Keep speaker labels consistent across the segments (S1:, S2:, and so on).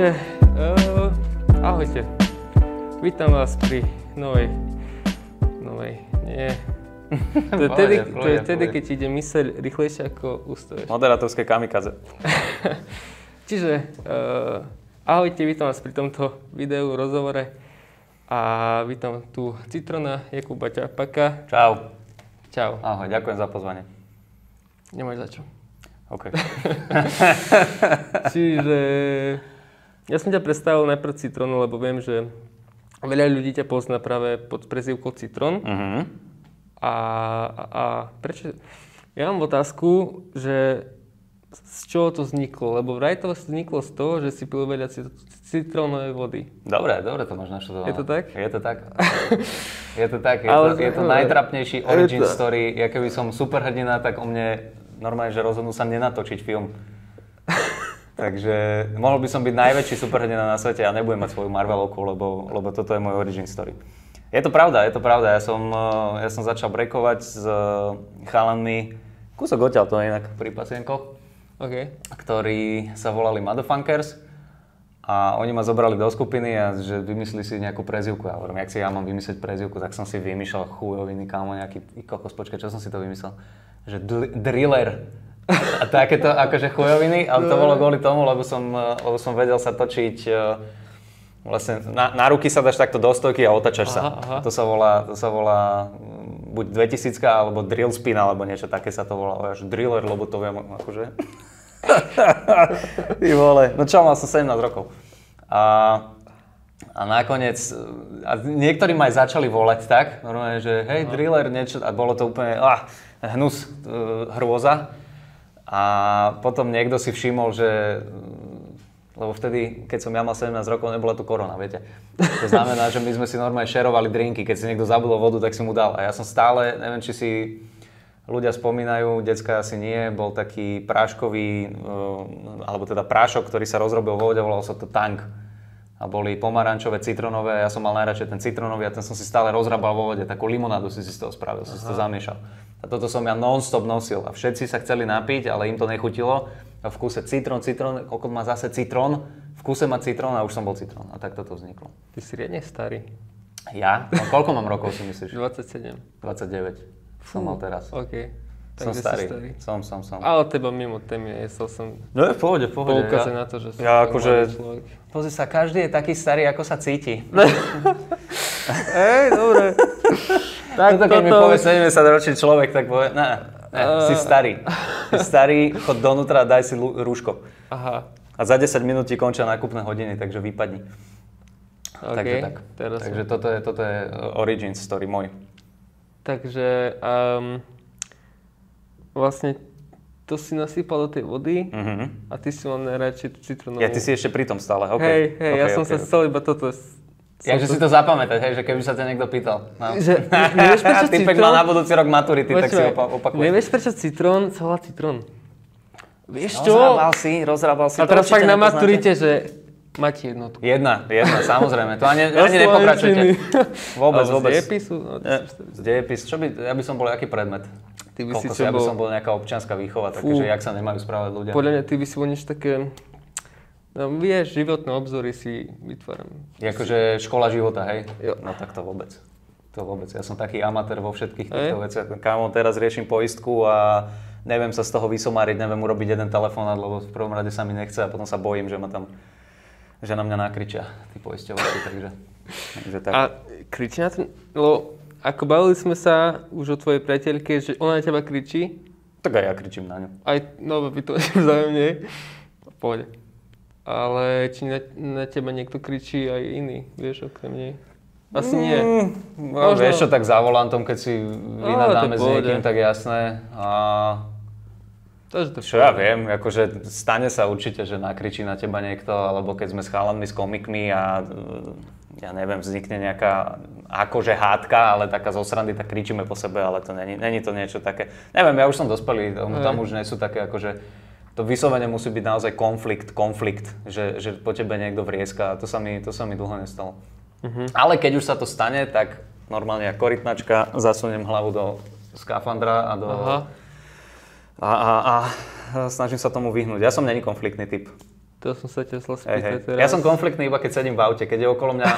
S1: Takže, uh, ahojte. Vítam vás pri novej, novej, nie. To je vtedy, to je vtedy keď ide myseľ rýchlejšie ako ústoješ.
S2: Moderátorské kamikaze.
S1: Čiže, uh, ahojte, vítam vás pri tomto videu, rozhovore. A vítam tu Citrona, Jakuba Ťapaka.
S2: Čau.
S1: Čau.
S2: Ahoj, ďakujem za pozvanie.
S1: Nemáš za čo.
S2: OK.
S1: Čiže ja som ťa predstavil najprv Citronu, lebo viem, že veľa ľudí ťa pozná práve pod prezývkou Citron.
S2: Mhm.
S1: A, a, a prečo? Ja mám otázku, že z čoho to vzniklo? Lebo vraj to vzniklo z toho, že si pil veľa cit- citrónovej vody.
S2: Dobre, dobre to máš naštudované.
S1: Je to tak?
S2: Je to tak. Je to tak, je,
S1: Ale-
S2: to, je to najtrapnejší origin
S1: to-
S2: story. Ja keby som superhrdina, tak o mne normálne, že rozhodnú sa nenatočiť film. Takže mohol by som byť najväčší superhrdina na svete a nebudem mať svoju Marvelovku, lebo, lebo toto je môj origin story. Je to pravda, je to pravda. Ja som, eh, ja som začal brekovať s eh, chalanmi, kúsok odtiaľ to inak pri pacienkoch,
S1: OK.
S2: ktorí sa volali Motherfunkers a oni ma zobrali do skupiny a že vymyslí si nejakú prezivku. Ja hovorím, jak si ja mám vymyslieť prezivku, tak som si vymýšľal chujoviny, kámo, nejaký kokos, počkaj, čo som si to vymyslel? Že dl- driller. A takéto akože chujoviny, ale to bolo kvôli tomu, lebo som, eh, lebo som vedel sa točiť eh, vlastne na, na ruky sa dáš takto do stojky a otačaš sa.
S1: Aha, aha.
S2: To sa volá, to sa volá mm, buď 2000 alebo drill spin alebo niečo také sa to volá. Až driller, lebo to viem akože Ty vole, no čo, mal som 17 rokov. A, a nakoniec, a niektorí ma aj začali volať tak, normálne, že hej, driller, niečo, a bolo to úplne, ah, hnus, uh, hrôza. A potom niekto si všimol, že lebo vtedy, keď som ja mal 17 rokov, nebola tu korona, viete. To znamená, že my sme si normálne šerovali drinky, keď si niekto zabudol vodu, tak si mu dal. A ja som stále, neviem, či si ľudia spomínajú, decka asi nie, bol taký práškový, eh, alebo teda prášok, ktorý sa rozrobil vo vode, volal sa to tank. A boli pomarančové, citronové, ja som mal najradšej ten citronový a ten som si stále rozrábal vo vode, takú limonádu si si z toho spravil, som si to zamiešal. A toto som ja non-stop nosil a všetci sa chceli napiť, ale im to nechutilo. A v kuse citrón, citrón, koľko má zase citrón, v kuse má citrón a už som bol citrón. A tak toto vzniklo.
S1: Ty si riadne starý.
S2: Ja? No, koľko mám rokov si myslíš?
S1: 27.
S2: 29. Som mal teraz.
S1: OK.
S2: Som starý.
S1: starý.
S2: Som, som, som.
S1: Ale teba mimo témy, chcel som
S2: No je v pohode, v pohode. Ja,
S1: na to, že som
S2: ja akože-
S1: človek.
S2: pozri sa, každý je taký starý, ako sa cíti.
S1: Hej, dobre. Tak
S2: Toto, keď mi povie 70 ročný človek, tak povie, ne, ne, si starý. Si starý, chod donútra a daj si rúško.
S1: Aha,
S2: A za 10 minút ti končia nákupné hodiny, takže vypadni.
S1: OK.
S2: Takže tak.
S1: Teraz
S2: Takže toto je, toto je uh, origin story môj.
S1: Takže um, vlastne to si nasypal do tej vody
S2: Mhm.
S1: a ty si mal najradšej tú citrónovú.
S2: Ja, ty si ešte pri tom stále, OK.
S1: Hej, hej, ja
S2: OK,
S1: som
S2: OK,
S1: sa
S2: OK.
S1: chcel iba toto...
S2: Takže
S1: som
S2: si to zapamätať, hej, že keby sa ťa niekto pýtal. No.
S1: Že, nevieš prečo
S2: Typek
S1: citrón?
S2: má na budúci rok maturity, tak si opa- opakuje.
S1: Nevieš prečo citrón sa volá citrón? Vieš čo?
S2: Rozrábal si, rozrábal si.
S1: A teraz fakt na maturite, že máte jednotku.
S2: Jedna, jedna, samozrejme. To ani, ani nepokračujete.
S1: slovenčiny.
S2: Vôbec,
S1: Alebo
S2: vôbec.
S1: Z dejepisu? No, si-
S2: Z dejepis, čo by, ja by som bol aký predmet?
S1: Ty by si
S2: Koľko
S1: čo
S2: ja by
S1: bol?
S2: som bol nejaká občianská výchova,
S1: Fú.
S2: takže jak sa nemajú správať ľudia.
S1: Podľa mňa ty by si bol niečo také... No, vieš, životné obzory si vytváram.
S2: Akože škola života, hej?
S1: Jo.
S2: No tak to vôbec. To vôbec. Ja som taký amatér vo všetkých týchto veciach. Kámo, teraz riešim poistku a neviem sa z toho vysomáriť, neviem urobiť jeden telefonát, lebo v prvom rade sa mi nechce a potom sa bojím, že ma tam že na mňa nakričia tí poisťovači, takže, takže tak.
S1: A kričí na ten... Lebo ako bavili sme sa už o tvojej priateľke, že ona na teba kričí,
S2: Tak aj ja kričím na ňu.
S1: aj, no by to vzájomne, pohode. Ale či na, na teba niekto kričí aj iný, vieš, okrem nej? Asi nie.
S2: No,
S1: Možno-
S2: Vieš čo, tak za volantom, keď si vynadáme s niekým, tak jasné. A
S1: To, to
S2: čo ja viem, akože stane sa určite, že nakričí na teba niekto, alebo keď sme s chalanmi, s komikmi a ja neviem, vznikne nejaká akože hádka, ale taká zo srandy, tak kričíme po sebe, ale to není, není to niečo také. Neviem, ja už som dospelý, tam, tam už nie sú také akože to vyslovene musí byť naozaj konflikt, konflikt, že, že po tebe niekto vrieska a to sa mi, to sa mi dlho nestalo. Ale keď už sa to stane, tak normálne ako korytnačka zasuniem hlavu do skafandra a do...
S1: Aha.
S2: A, a, a snažím sa tomu vyhnúť. Ja som není konfliktný typ.
S1: To som sa ťa spýtať
S2: hej.
S1: teraz.
S2: Ja som konfliktný iba keď sedím v aute, keď je okolo mňa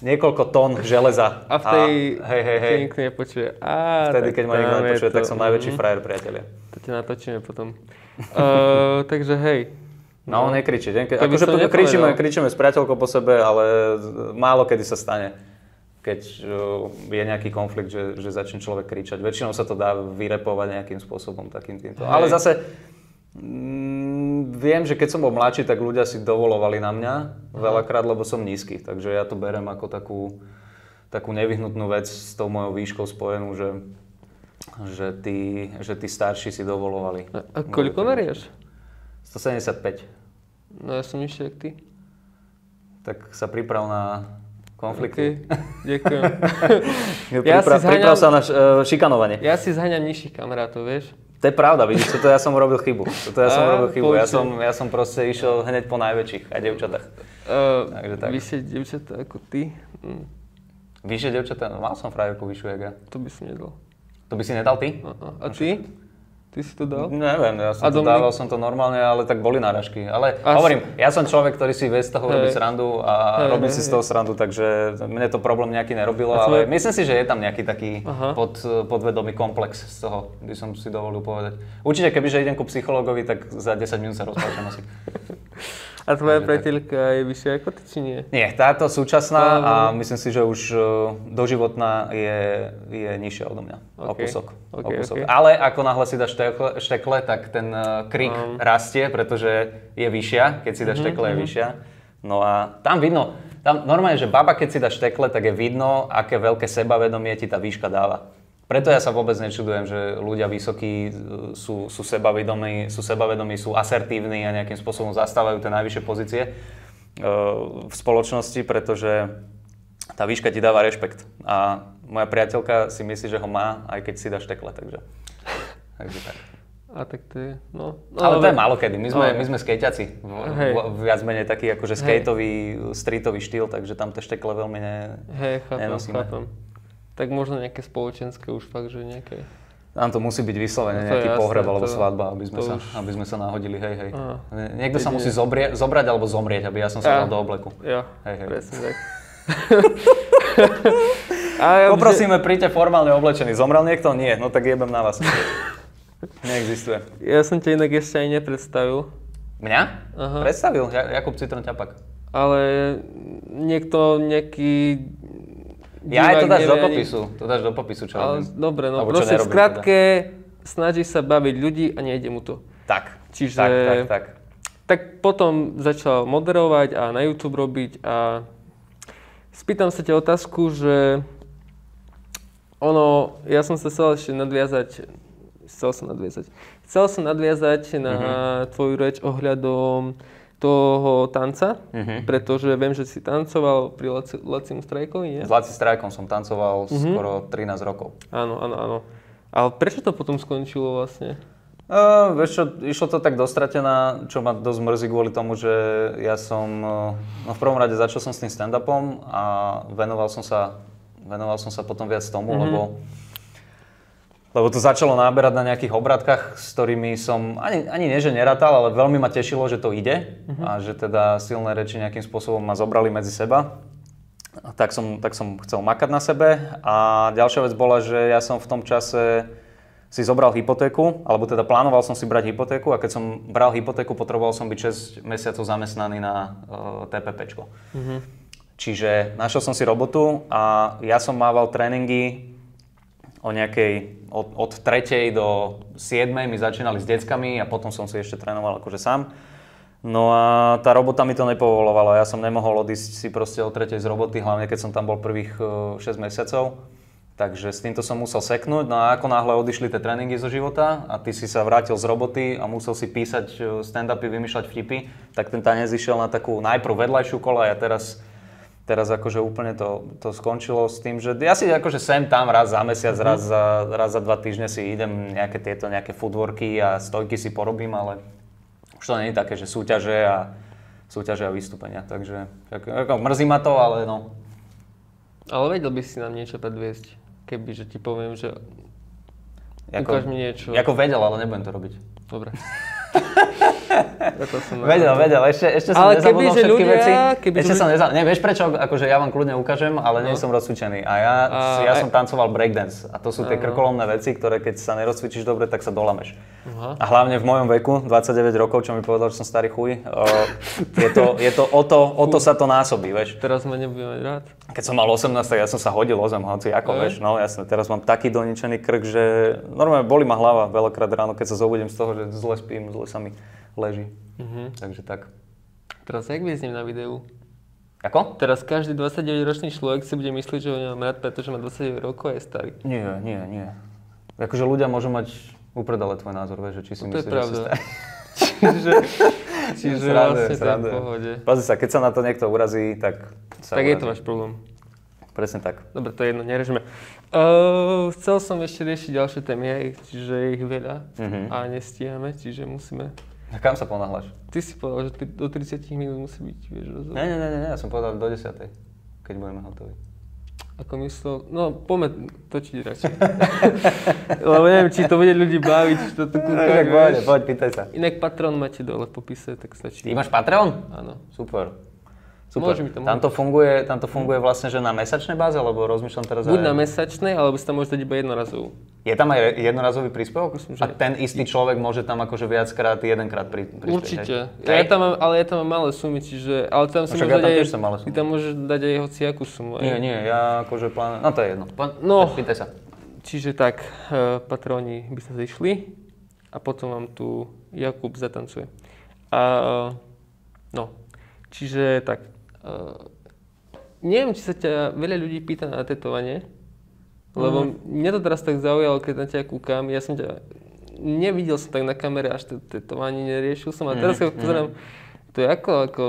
S2: niekoľko tón železa.
S1: A v tej
S2: hej, hej, hej.
S1: nikto nepočuje. Á,
S2: Vtedy,
S1: tak
S2: keď ma nikto nepočuje, tak
S1: to.
S2: som najväčší
S1: Mhm.
S2: frajer, priatelia.
S1: To ťa natočíme potom. Uh, takže hej.
S2: No, no nekričiť. Ne? Akože kričíme, kričíme s priateľkou po sebe, ale málo kedy sa stane, keď uh, je nejaký konflikt, že, že začne človek kričať. Väčšinou sa to dá vyrepovať nejakým spôsobom, takým týmto.
S1: Hej.
S2: Ale zase mm, viem, že keď som bol mladší, tak ľudia si dovolovali na mňa veľakrát, lebo som nízky. Takže ja to berem ako takú, takú nevyhnutnú vec s tou mojou výškou spojenú, že, že, tí, že tí starší si dovolovali.
S1: A, a koľko merieš?
S2: 175.
S1: No ja som nižšie jak ty.
S2: Tak sa priprav na konflikty.
S1: OK, ďakujem.
S2: Ja
S1: Ja
S2: Pripra-
S1: si zháňam-
S2: priprav sa na uh, šikanovanie.
S1: ja si zhaňam nižších kamarátov, vieš?
S2: To je pravda, vidíš, toto ja som robil chybu. Toto ja som
S1: Á,
S2: robil chybu. Ja som, ja som proste išiel hneď po najväčších aj devčatách.
S1: Uh,
S2: Takže tak.
S1: Vyššie dievčatá ako ty? Mm,
S2: Vyššie devčatá, no mal som frajerku vyššiu jak ja.
S1: to by si nedal.
S2: To by si nedal ty?
S1: A, a, a ty? Ty si to dal?
S2: Neviem, ja som
S1: A
S2: to
S1: Dominik?
S2: dával som to normálne, ale tak boli náražky. Ale
S1: Asi-
S2: hovorím, ja som človek, ktorý si vie z toho robiť srandu a
S1: Hej,
S2: robím
S1: hej,
S2: si z toho srandu, takže mne to problém nejaký nerobilo, ale
S1: tvoje-
S2: myslím si, že je tam nejaký taký
S1: Aha.
S2: pod, podvedomý komplex z toho, by som si dovolil povedať. Určite, kebyže idem ku psychologovi, tak za 10 minút sa rozpláčam asi.
S1: A tvoja
S2: Takže tak.
S1: priateľka je vyššia ako ty, či nie?
S2: Nie, táto súčasná
S1: Áno.
S2: a myslím si, že už e, doživotná je, je nižšia odo mňa. O
S1: OK.
S2: kúsok. o
S1: OK,
S2: kúsok.
S1: OK.
S2: Ale ako náhle si dáš štekle, štekle tak ten e, krik
S1: Um.
S2: rastie, pretože je vyššia, keď si dáš
S1: Mhm,
S2: štekle je vyššia. No a tam vidno, tam normálne, že baba, keď si dá štekle, tak je vidno, aké veľké sebavedomie ti tá výška dáva. Preto ja sa vôbec nečudujem, že ľudia vysokí e, sú, sú, sebavedomí, sú sebavedomí, sú asertívni a nejakým spôsobom zastávajú tie najvyššie pozície e, v spoločnosti, pretože tá výška ti dáva rešpekt. A moja priateľka si myslí, že ho má, aj keď si dá štekle, takže, takže tak.
S1: A tak to je, no. no
S2: Ale to je málo kedy, my sme,
S1: No.
S2: my sme skejťaci,
S1: Hej.
S2: viac menej taký akože skateový, streetový štýl, takže tam tie štekle veľmi ne,
S1: Hej, chápem,
S2: nenosíme.
S1: chápem. Tak možno nejaké spoločenské už fakt, že nejaké...
S2: Tam to musí byť vyslovene
S1: je
S2: nejaký
S1: jasné,
S2: pohreb alebo
S1: to-
S2: svadba, aby sme, sa,
S1: už-
S2: aby sme sa nahodili, hej, hej.
S1: Á.
S2: Niekto sa musí zobrie, zobrať alebo zomrieť, aby ja som sa
S1: Á.
S2: dal do obleku.
S1: Ja,
S2: Hej, hej.
S1: presne tak. A ja
S2: Poprosíme, príďte formálne oblečení. Zomrel niekto? Nie, no tak jebem na vás. Neexistuje.
S1: Ja som ťa inak ešte aj nepredstavil,
S2: Mňa?
S1: Aha.
S2: Predstavil, Ja- Jakub Citron Ťapak.
S1: ale niekto, nejaký...
S2: Ja aj to dáš do
S1: nevie
S2: popisu, to dáš do popisu, čo
S1: Ale,
S2: robím.
S1: dobre, no
S2: Alebo
S1: proste v skratke snaží sa baviť ľudí a nejde mu to.
S2: Tak,
S1: Čiže-
S2: tak, tak, tak.
S1: Tak potom začal moderovať a na YouTube robiť a spýtam sa ťa otázku, že ono, ja som sa chcel ešte nadviazať, chcel som nadviazať, chcel som nadviazať na tvoju reč ohľadom toho tanca,
S2: Mhm.
S1: pretože viem, že si tancoval pri Laci, Lacim Strajkovi, nie?
S2: S Laci Strajkom som tancoval skoro 13 rokov.
S1: Áno, áno, áno. Ale prečo to potom skončilo vlastne?
S2: Uh, vieš čo, išlo to tak dostratená, čo ma dosť mrzí kvôli tomu, že ja som, uh, no v prvom rade začal som s tým stand-upom a venoval som sa, venoval som sa potom viac tomu, mm-hmm. lebo lebo to začalo náberať na nejakých obratkách, s ktorými som ani, ani nie, že neratal, ale veľmi ma tešilo, že to ide
S1: Mhm.
S2: a že teda silné reči nejakým spôsobom ma zobrali medzi seba. A Tak som, tak som chcel makať na sebe. A ďalšia vec bola, že ja som v tom čase si zobral hypotéku, alebo teda plánoval som si brať hypotéku a keď som bral hypotéku, potreboval som byť 6 mesiacov zamestnaný na uh, TPPčko. Čiže našiel som si robotu a ja som mával tréningy o nejakej, od, od 3. do 7. mi začínali s deckami a potom som si ešte trénoval akože sám. No a tá robota mi to nepovolovala, ja som nemohol odísť si proste o 3. z roboty, hlavne keď som tam bol prvých eh, 6 mesiacov. Takže s týmto som musel seknúť, no a ako náhle odišli tie tréningy zo života a ty si sa vrátil z roboty a musel si písať eh, stand-upy, vymýšľať vtipy, tak ten tanec išiel na takú najprv vedľajšiu kolaj a teraz teraz akože úplne to, to skončilo s tým, že ja si akože sem tam raz za mesiac, raz, za, raz za dva týždne si idem nejaké tieto nejaké footworky a stojky si porobím, ale už to nie je také, že súťaže a súťaže a vystúpenia, takže ako, mrzí ma to, ale no.
S1: Ale vedel by si nám niečo predviesť, keby, že ti poviem, že
S2: Ako,
S1: ukáž mi niečo.
S2: Ako vedel, ale nebudem to robiť.
S1: Dobre.
S2: Vedel, vedel, ešte, ešte som
S1: Ale
S2: nezabudol
S1: kebyže
S2: všetky
S1: ľudia-
S2: veci.
S1: kebyže
S2: ešte
S1: ľudia-
S2: som nezabudol, ne, vieš prečo, akože ja vám kľudne ukážem, ale nie
S1: No.
S2: som rozcvičený. A ja,
S1: A
S2: ja
S1: aj-
S2: som tancoval breakdance. A to sú tie krkolomné veci, ktoré keď sa nerozcvičíš dobre, tak sa dolameš.
S1: Aha.
S2: A hlavne v mojom veku, 29 rokov, čo mi povedal, že som starý chuj, o, je, to, je to o to, o to sa to násobí, vieš.
S1: Teraz ma nebude mať rád.
S2: Keď som mal 18, tak ja som sa hodil o zem, hoci ako,
S1: Hej.
S2: vieš, no jasne, teraz mám taký doničený krk, že normálne boli ma hlava veľakrát ráno, keď sa zobudím z toho, že zle spím, zle sa mi leží.
S1: Mhm.
S2: Takže tak.
S1: Teraz jak vyzním na videu?
S2: Ako?
S1: Teraz každý 29-ročný človek si bude myslieť, že ho nemám rád, pretože má 29 rokov a je starý.
S2: Nie, nie, nie. Akože ľudia môžu mať upredale tvoj názor, vieš, že či si
S1: No to je
S2: myslíš, že si
S1: pravda.
S2: starý.
S1: Čiže, čiže
S2: Srandujem,
S1: vlastne je
S2: srandujem.
S1: pohode.
S2: Pozri sa, keď sa na to niekto urazí, tak sa
S1: Tak je
S2: urazí.
S1: to váš problém.
S2: Presne tak.
S1: Dobre, to je jedno, nerežme. Uh, chcel som ešte riešiť ďalšie témy, čiže je ich veľa
S2: Mhm.
S1: a nestíhame, čiže musíme...
S2: A kam sa ponáhľaš?
S1: Ty si povedal, že do 30 minút musí byť, vieš, rozhovor.
S2: Nie, nie, nie, nie, ja som povedal do 10. keď budeme hotoví.
S1: Ako myslel, no poďme točiť radšej. Lebo neviem, či to bude ľudí baviť, či to tu
S2: Tak
S1: kúkajú,
S2: poď, poď, pýtaj sa.
S1: Inak Patreon máte dole v popise, tak stačí.
S2: Ty máš Patreon?
S1: Áno.
S2: Super. Super.
S1: Môže mi to
S2: tam, to funguje, tam to funguje vlastne, že na mesačnej báze, lebo rozmýšľam teraz
S1: Buď
S2: aj...
S1: na mesačnej, alebo si tam môžeš dať iba jednorazovú.
S2: Je tam aj jednorazový príspevok?
S1: Myslím, že
S2: A ten istý človek môže tam akože viackrát, jedenkrát pri, prispieť,
S1: Určite.
S2: hej?
S1: Ja tam mám, ale ja tam mám malé sumy, čiže... Ale tam si
S2: však
S1: môžeš
S2: ja tam tiež
S1: aj,
S2: malé sumy.
S1: Ty tam môžeš dať aj hociakú sumu. aj.
S2: Nie, nie, ja akože plánujem... No to je jedno. Poď,
S1: No.
S2: Pýtaj sa.
S1: Čiže tak, uh, patróni by sa zišli a potom vám tu Jakub zatancuje. A, no, čiže tak, uh, neviem, či sa ťa veľa ľudí pýta na tetovanie, lebo
S2: Mhm.
S1: mňa to teraz tak zaujalo, keď na ťa kúkam, ja som ťa, nevidel som tak na kamere až to tetovanie, neriešil som a teraz keď
S2: Mhm,
S1: pozerám, to je ako, ako,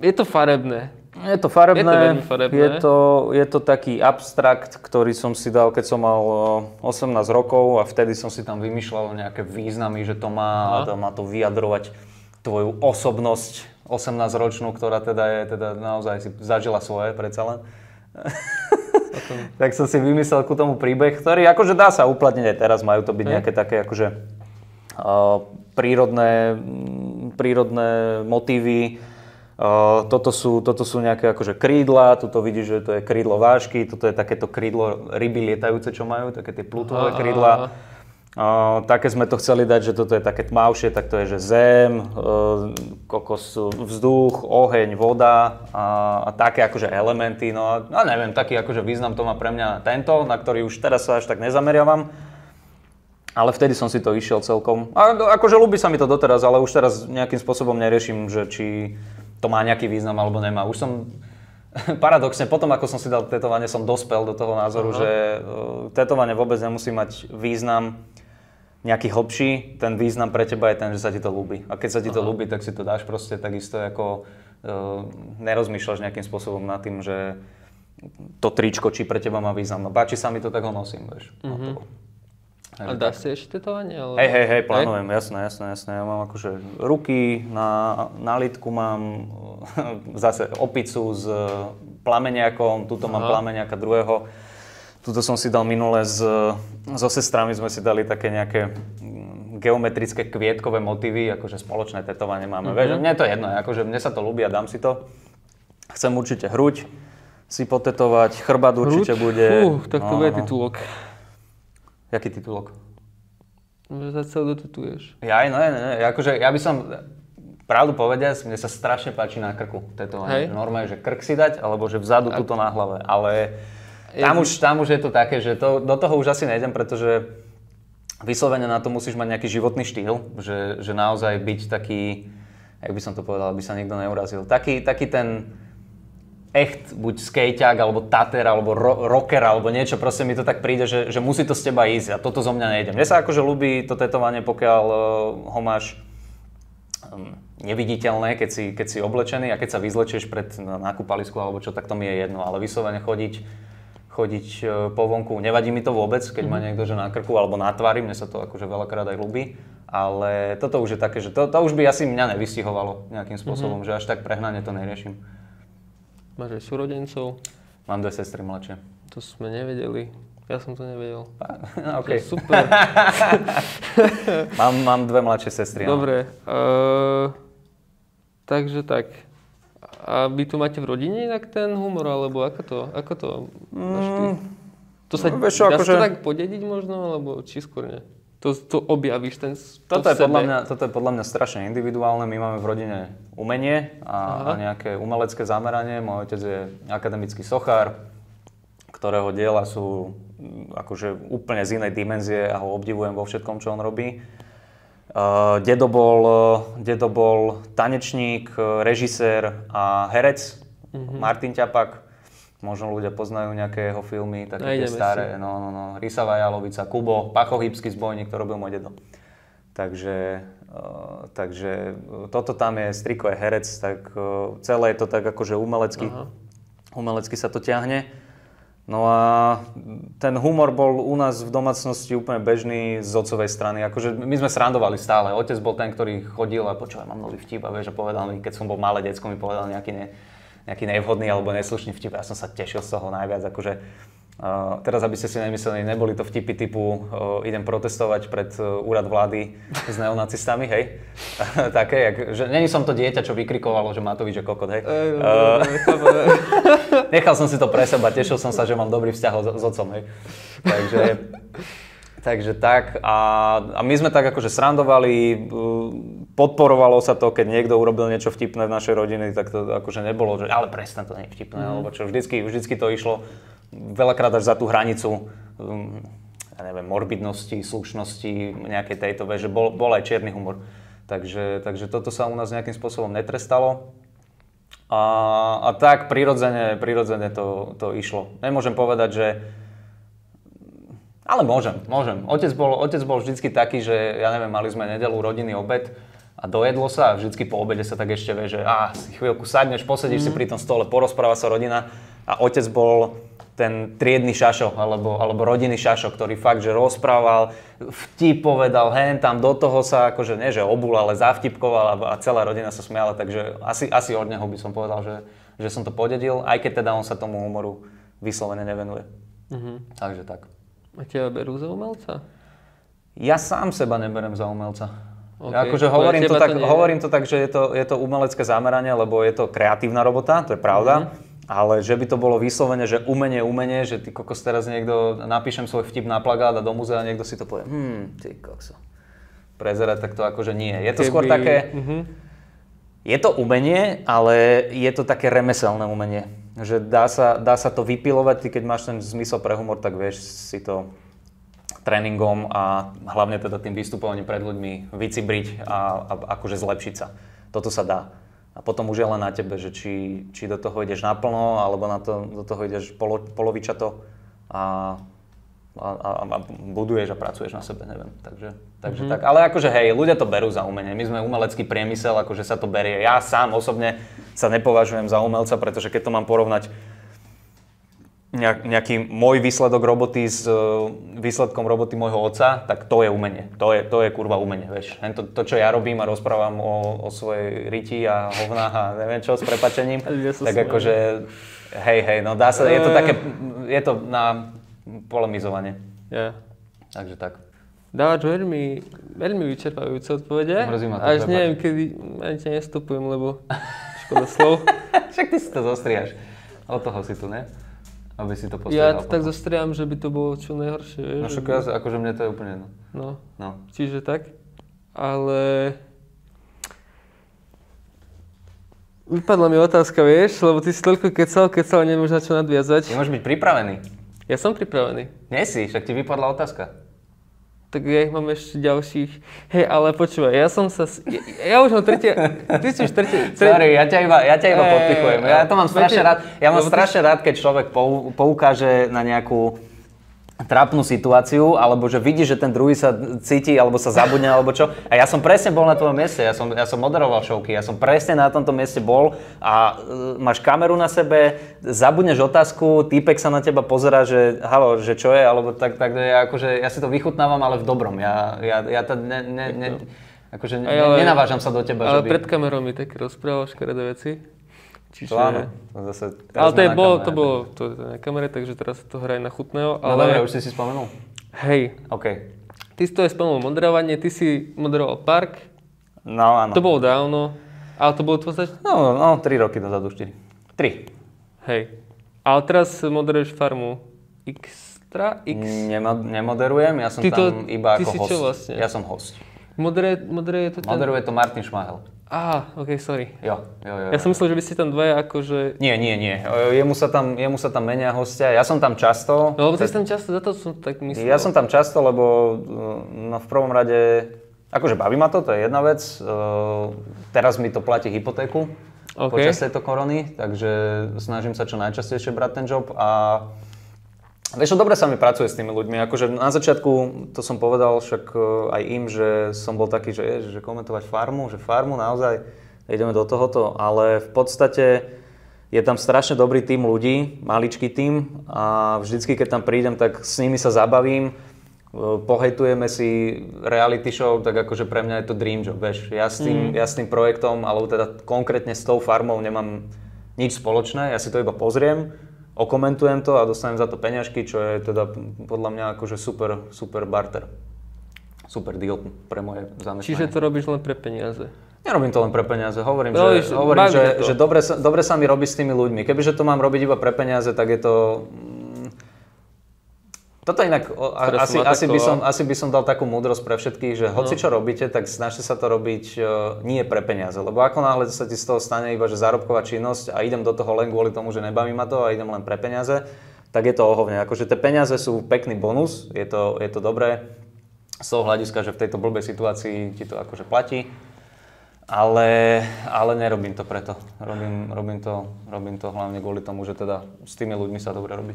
S1: je to farebné.
S2: Je to farebné,
S1: Je to veľmi farebné.
S2: Je to, je to taký abstrakt, ktorý som si dal, keď som mal o, 18 rokov a vtedy som si tam vymýšľal nejaké významy, že to má,
S1: Aha.
S2: to má to vyjadrovať tvoju osobnosť 18-ročnú, ktorá teda je, teda naozaj si zažila svoje predsa len. tak som si vymyslel ku tomu príbeh, ktorý akože dá sa uplatniť aj teraz, majú to byť nejaké také akože uh, prírodné, mm, prírodné motívy. Uh, toto, sú, toto sú nejaké akože krídla, tuto vidíš, že to je krídlo vášky, toto je takéto krídlo ryby lietajúce, čo majú, také tie plutové krídla. Uh, také sme to chceli dať, že toto je také tmavšie, tak to je, že zem, uh, kokos, vzduch, oheň, voda a, a také akože elementy, no a, a neviem, taký akože význam to má pre mňa tento, na ktorý už teraz sa až tak nezameriavam. Ale vtedy som si to išiel celkom. A akože ľúbi sa mi to doteraz, ale už teraz nejakým spôsobom neriešim, že či to má nejaký význam alebo nemá. Už som paradoxne, potom ako som si dal tetovanie, som dospel do toho názoru,
S1: Aha.
S2: že uh, tetovanie vôbec nemusí mať význam nejaký hlbší, ten význam pre teba je ten, že sa ti to ľúbi. A keď sa ti to
S1: Aha.
S2: ľúbi, tak si to dáš proste takisto ako uh, nerozmýšľaš nejakým spôsobom nad tým, že to tričko, či pre teba má význam. No páči sa mi to, tak ho nosím, vieš.
S1: Mhm.
S2: to-
S1: A
S2: Takže
S1: dá
S2: tak.
S1: si ešte tetovanie? Ale...
S2: Hej, hej, hej, plánujem, jasné, jasné, jasné. Ja mám akože ruky, na, na litku mám zase opicu s plameniakom, tuto mám
S1: Aha.
S2: plameniaka druhého. Tuto som si dal minule s, so sestrami, sme si dali také nejaké mm, geometrické kvietkové motívy, akože spoločné tetovanie máme.
S1: Mhm.
S2: Vieš, mne je to jedno, akože mne sa to ľúbi a dám si to. Chcem určite hruď si potetovať, chrbát určite
S1: Hruď?
S2: bude.
S1: Fú, tak to
S2: No,
S1: bude
S2: no, no.
S1: titulok.
S2: Jaký titulok?
S1: Že sa celé dotetuješ.
S2: Ja, no, ne, ne, akože ja by som, pravdu povediac, mne sa strašne páči na krku tetovanie. Normálne, že krk si dať, alebo že vzadu,
S1: A-
S2: tuto na hlave. Ale tam už, tam už je to také, že to, do toho už asi nejdem, pretože vyslovene na to musíš mať nejaký životný štýl, že, že naozaj byť taký, jak by som to povedal, aby sa nikto neurazil, taký, taký ten echt, buď skejťák, alebo tater, alebo ro- rocker, alebo niečo, proste mi to tak príde, že, že musí to z teba ísť a toto zo mňa nejde. Mne sa akože ľúbi to tetovanie, pokiaľ uh, ho máš um, neviditeľné, keď si, keď si oblečený a keď sa vyzlečieš pred na- na alebo čo, tak to mi je jedno, ale vyslovene chodiť, chodiť uh, po vonku, nevadí mi to vôbec, keď má niekto že na krku alebo na tvári, mne sa to akože veľakrát aj ľúbi, ale toto už je také, že to, to už by asi mňa nevystihovalo nejakým spôsobom, že až tak prehnane to neriešim.
S1: Máš aj súrodencov,
S2: Mám dve sestry mladšie.
S1: to sme nevedeli. Ja som to nevedel.
S2: OK.
S1: To je super.
S2: mám, mám dve mladšie sestry.
S1: Dobre. Uh, takže tak. A vy tu máte v rodine inak ten humor, alebo ako to, ako to máš ty? To sa,
S2: no, vieš
S1: dá sa
S2: akože-
S1: to tak podediť možno, alebo či skôr nie? To, to objavíš, ten to
S2: Toto je, podľa mňa, toto je podľa mňa strašne individuálne. My máme v rodine umenie a, a nejaké umelecké zameranie. Môj otec je akademický sochár, ktorého diela sú mm, akože úplne z inej dimenzie a ho obdivujem vo všetkom, čo on robí. Uh, dedo, bol, uh, dedo bol tanečník, uh, režisér a herec,
S1: Mhm.
S2: Martin Ťapak. Možno ľudia poznajú nejaké jeho filmy, také tie staré.
S1: si.
S2: No, no, no. Risa Vajalovica, Kubo, Pachохybský zbojník, to robil môj dedo. Takže, uh, takže toto tam je, Striko je herec, tak uh, celé je to tak akože umelecky,
S1: Aha.
S2: umelecky sa to ťahne. No a ten humor bol u nás v domácnosti úplne bežný z otcovej strany. Akože my sme srandovali stále. Otec bol ten, ktorý chodil a počúvaj, mám nový vtip a vieš, a povedal mi, keď som bol malé decko, mi povedal nejaký, ne, nejaký nevhodný alebo neslušný vtip. Ja som sa tešil z toho najviac. Akože, uh, teraz, aby ste si nemysleli, neboli to vtipy typu uh, idem protestovať pred uh, úrad vlády s neonacistami, hej? Také, jak, že není som to dieťa, čo vykrikovalo, že Matovič je kokot, hej? Uh. Nechal som si to pre seba, tešil som sa, že mám dobrý vzťah s, s otcom, hej. Takže, takže tak. A, a my sme tak akože srandovali, uh, podporovalo sa to, keď niekto urobil niečo vtipné v našej rodine, tak to akože nebolo, že ale prestan, to nie je vtipné, alebo čo, vždycky, vždycky to išlo veľakrát až za tú hranicu, um, ja neviem, morbidnosti, slušnosti, nejakej tejto, že bol, bol aj čierny humor. Takže, takže toto sa u nás nejakým spôsobom netrestalo. A, a tak prirodzene, prirodzene to, to išlo. Nemôžem povedať, že... Ale môžem, môžem. Otec bol, otec bol vždycky taký, že ja neviem, mali sme nedelu rodinný obed a dojedlo sa a vždycky po obede sa tak ešte vie, že á, si chvíľku sadneš, posedíš mm. si pri tom stole, porozpráva sa rodina a otec bol ten triedny šašo, alebo, alebo rodinný šašo, ktorý fakt, že rozprával, vtip povedal, hen tam do toho sa, akože nie, že obul, ale zavtipkoval a, a celá rodina sa smiala, takže asi, asi od neho by som povedal, že, že som to podedil, aj keď teda on sa tomu humoru vyslovene nevenuje.
S1: Mhm.
S2: Takže tak.
S1: A teba berú za umelca?
S2: Ja sám seba neberem za umelca.
S1: OK,
S2: Ja akože hovorím to, tak,
S1: to nie
S2: hovorím to tak, že je to, je to umelecké zameranie, lebo je to kreatívna robota, to je pravda.
S1: Mhm.
S2: Ale že by to bolo vyslovene, že umenie, umenie, že ty kokos teraz niekto, napíšem svoj vtip na plagát a do muzea niekto si to povie, hm, ty kokso. Prezerať, tak to akože nie. Je to skôr
S1: Keby-
S2: také,
S1: Mhm.
S2: je to umenie, ale je to také remeselné umenie. Že dá sa, dá sa to vypilovať, ty keď máš ten zmysel pre humor, tak vieš si to tréningom a hlavne teda tým vystupovaním pred ľuďmi vycibriť a, a akože zlepšiť sa. Toto sa dá. A potom už je len na tebe, že či, či do toho ideš naplno, alebo na to, do toho ideš polo, polovičato a, a, a, a buduješ a pracuješ na sebe, neviem. Takže, takže mm-hmm. tak. Ale akože hej, ľudia to berú za umenie. My sme umelecký priemysel, akože sa to berie. Ja sám osobne sa nepovažujem za umelca, pretože keď to mám porovnať nejak, nejaký môj výsledok roboty s e, výsledkom roboty môjho otca, tak to je umenie. To je, to je kurva umenie, vieš. To, to, čo ja robím a rozprávam o, o svojej riti a hovnách a neviem čo s prepačením, tak akože, hej, hej, no dá sa, je to také, je to na polemizovanie.
S1: Ja.
S2: Takže tak.
S1: Dávaš veľmi, veľmi vyčerpávajúce odpovede.
S2: Mrzí ma to,
S1: Až
S2: prepáč.
S1: neviem, kedy, ani ťa nestopujem, lebo škoda slov.
S2: Však ty si to zostriaš. Od toho si tu, ne? Aby si to
S1: Ja
S2: postrehal
S1: to tak zostriam, že by to bolo čo najhoršie. vieš,
S2: No však
S1: by-
S2: ja, akože mne to je úplne jedno.
S1: No,
S2: No.
S1: čiže tak. Ale... Vypadla mi otázka, vieš, lebo ty si toľko kecal, kecal, nemáš na čo nadviazať.
S2: Ty môžeš byť pripravený.
S1: Ja som pripravený.
S2: Nie si, však ti vypadla otázka.
S1: Tak ja ich mám ešte ďalších. Hej, ale počúvaj, ja som sa... Ja, ja už mám tretie... Ty si už tretie... tre-
S2: Sorry, ja ťa iba, ja ťa iba
S1: Ej,
S2: podpichujem. Ja to mám strašne
S1: viete,
S2: rád. Ja mám
S1: ty-
S2: strašne rád, keď človek pou, poukáže na nejakú trápnu situáciu, alebo že vidí, že ten druhý sa cíti, alebo sa zabudne, alebo čo. A ja som presne bol na tvojom mieste, ja som, ja som moderoval showky, ja som presne na tomto mieste bol a e, máš kameru na sebe, zabudneš otázku, týpek sa na teba pozera, že halo, že čo je, alebo tak, tak ja, akože, ja si to vychutnávam, ale v dobrom. Ja, ja, ja to ne, ne, ne, akože ne,
S1: ale-
S2: nenavážam sa do teba,
S1: Ale
S2: že by...
S1: pred kamerou mi také rozprával škaredé veci. Čiže...
S2: To áno. To zase,
S1: Ale to, je, bolo, to bolo to je na kamere, takže teraz to hraje na chutného.
S2: No dobre,
S1: Ale
S2: už si si spomenul?
S1: hej,
S2: OK.
S1: ty si to aj spomenul moderovanie, ty si moderoval park,
S2: No áno.
S1: to bolo dávno, ale to bolo to zač-
S2: No, no, 3 roky dozadu, 4. 3.
S1: Hej. Ale teraz moderuješ farmu Xtra? X?
S2: Nemo, nemoderujem, ja som
S1: Ty to-
S2: tam iba
S1: ty
S2: ako
S1: si
S2: host.
S1: čo vlastne?
S2: Ja som host.
S1: Moderuje, moderuje to ten...
S2: Moderuje to Martin Šmahel.
S1: Á, ok, sorry.
S2: Jo, jo, jo.
S1: Ja som myslel, že vy ste tam dvaja akože...
S2: Nie, nie, nie. Jemu sa tam, jemu sa tam menia hostia. Ja som tam často.
S1: No lebo ty si tam často, za to som tak myslel.
S2: Ja som tam často, lebo e, no, v prvom rade, akože baví ma to, to je jedna vec. E, teraz mi to platí hypotéku
S1: OK.
S2: počas tejto korony, takže snažím sa čo najčastejšie brať ten job a Vieš, dobre sa mi pracuje s tými ľuďmi. Akože na začiatku, to som povedal však e, aj im, že som bol taký, že, že komentovať farmu, že farmu naozaj ideme do tohoto, ale v podstate je tam strašne dobrý tým ľudí, maličký tým. A vždycky, keď tam prídem, tak s nimi sa zabavím, e, pohejtujeme si reality show, tak akože pre mňa je to dream job, vieš. Ja s tým, ja s tým projektom, alebo teda konkrétne s tou farmou nemám nič spoločné, ja si to iba pozriem, okomentujem to a dostanem za to peňažky, čo je teda podľa mňa akože super, super barter. Super deal pre moje zamestnanie.
S1: Čiže to robíš len pre peniaze.
S2: Nerobím to len pre peniaze, hovorím,
S1: No,
S2: že, hovorím, že, že dobre, sa, dobre sa mi robí s tými ľuďmi. Kebyže to mám robiť iba pre peniaze, tak je to... Toto inak, asi, asi, by som, asi by som dal takú múdrosť pre všetkých, že hoci čo robíte, tak snažte sa to robiť e, nie pre peniaze. Lebo ako náhle sa ti z toho stane iba, že zárobková činnosť a idem do toho len kvôli tomu, že nebaví ma to a idem len pre peniaze, tak je to ohovne. Akože tie peniaze sú pekný bonus, je to, je to dobré z toho hľadiska, že v tejto blbej situácii ti to akože platí. Ale, ale nerobím to preto. Robím, robím, to, robím to hlavne kvôli tomu, že teda s tými ľuďmi sa dobre robí.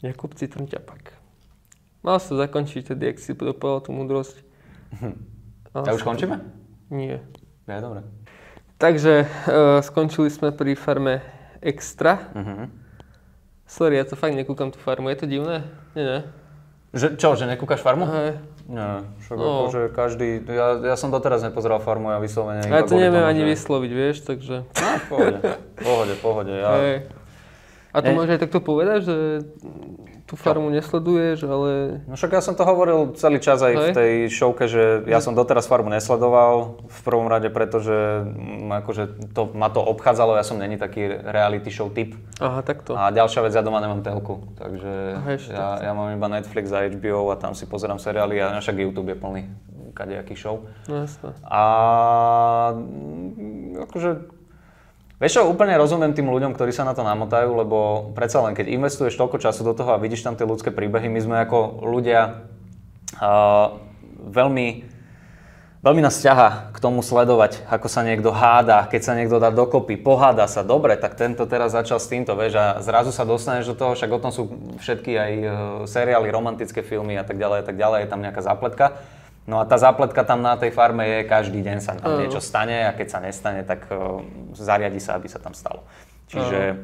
S1: Jakub Citrnťapak. Mal sa zakončiť tedy, ak si dopovedal tú múdrosť.
S2: A už končíme?
S1: Nie.
S2: Je, dobre.
S1: Takže uh, skončili sme pri farme Extra.
S2: Uh-huh.
S1: Sorry, ja to fakt nekúkam tú farmu. Je to divné? Nie, nie.
S2: Že, čo, že nekúkaš farmu?
S1: Hej.
S2: Nie, však
S1: No.
S2: akože každý, ja, ja som doteraz nepozeral farmu, ja vyslovene
S1: Ja to neviem
S2: tomu,
S1: ani
S2: že-
S1: vysloviť, vieš, takže...
S2: No, pohode, pohode, pohode. Ja,
S1: Hej. A to môžeš aj takto povedať, že tú farmu nesleduješ, ale...
S2: No však ja som to hovoril celý čas aj v
S1: Hej.
S2: tej showke, že ja som doteraz farmu nesledoval v prvom rade, pretože mm, akože to, ma to obchádzalo, ja som není taký reality show typ.
S1: Aha, takto.
S2: A ďalšia vec, ja doma nemám telku, takže
S1: Aha, ešte
S2: ja, ja mám iba Netflix a HBO a tam si pozerám seriály a však YouTube je plný kadejakých show.
S1: No jasné.
S2: A mm, akože, vieš čo, úplne rozumiem tým ľuďom, ktorí sa na to namotajú, lebo predsa len keď investuješ toľko času do toho a vidíš tam tie ľudské príbehy, my sme ako ľudia uh, veľmi Veľmi nás ťaha k tomu sledovať, ako sa niekto háda, keď sa niekto dá dokopy, poháda sa, dobre, tak tento teraz začal s týmto, vieš, a zrazu sa dostaneš do toho, však o tom sú všetky aj e, seriály, romantické filmy a tak ďalej, a tak ďalej, je tam nejaká zápletka. No a tá zápletka tam na tej farme je, každý deň sa tam niečo stane a keď sa nestane, tak e, zariadi sa, aby sa tam stalo. Čiže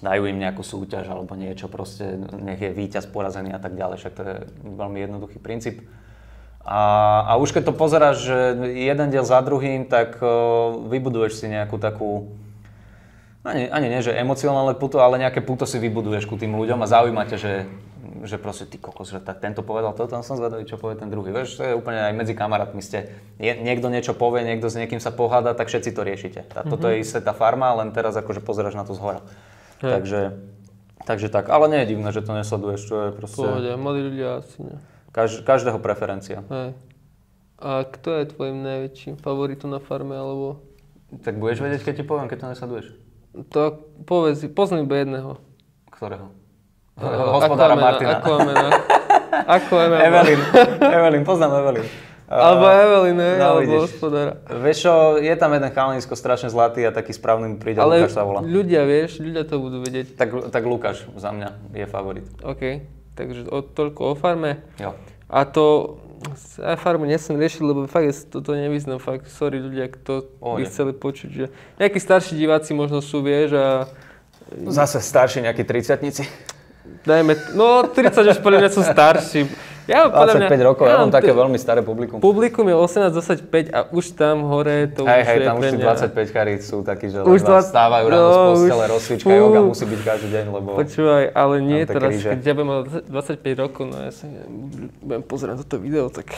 S2: dajú im nejakú súťaž alebo niečo, proste nech je víťaz porazený a tak ďalej, však to je veľmi jednoduchý princíp. A, a už keď to pozeráš, že jeden diel za druhým, tak uh, vybuduješ si nejakú takú, ani, ani nie, že emocionálne puto, ale nejaké puto si vybuduješ ku tým ľuďom a zaujíma ťa, že, že proste ty kokos, že tak tento povedal toto, tam som zvedavý, čo povie ten druhý. Vieš, to je úplne aj medzi kamarátmi ste. Je, niekto niečo povie, niekto s niekým sa pohádá, tak všetci to riešite. A toto je isté tá farma, len teraz akože pozeráš na to zhora.
S1: Hej.
S2: Takže, takže tak, ale nie je divné, že to nesleduješ, čo je proste
S1: pohode, mladí ľudia asi nie.
S2: kaž, každého preferencia.
S1: Hej. A kto je tvojim najväčším favoritom na farme, alebo...
S2: Tak budeš vedieť, keď ti poviem, keď to nesleduješ.
S1: To povedz, poznám iba jedného.
S2: Ktorého? Hospodára
S1: Aquamana,
S2: Martina.
S1: Aquamana. Aquamana.
S2: Evelyn. Evelyn, poznám Evelyn.
S1: Alebo Evelyn, hej,
S2: no,
S1: alebo
S2: vidíš.
S1: hospodára.
S2: Vieš čo, je tam jeden chalanisko strašne zlatý a taký správny mi príde,
S1: Ale
S2: Lukáš sa volá.
S1: ľudia, vieš, ľudia to budú vedieť.
S2: Tak, tak Lukáš za mňa je favorit.
S1: OK, takže o, toľko o farme.
S2: Jo.
S1: A to, ja farmu nesem riešiť, lebo fakt si toto nevyznam, fakt, sorry ľudia, kto by chceli počuť, že nejakí starší diváci možno sú, vieš, a
S2: Zase starší nejakí triciatnici.
S1: Dajme, no 30 už podľa mňa sú starší. Ja, podľa mňa-
S2: 25 rokov, ja mám také veľmi staré publikum.
S1: Publikum je 18-25 a už tam hore to
S2: Hej,
S1: už
S2: hej, tam už
S1: pre
S2: tí
S1: mňa...
S2: 25 kari sú takí, že
S1: Už
S2: už
S1: dva-
S2: stávajú ráno z
S1: no,
S2: postele,
S1: už-
S2: rozcvička,
S1: fú.
S2: yoga musí byť každý deň, lebo...
S1: Počúvaj, ale nie teraz,
S2: ríže.
S1: keď ja budem mať 25 rokov, no ja sa budem pozerať toto video, tak,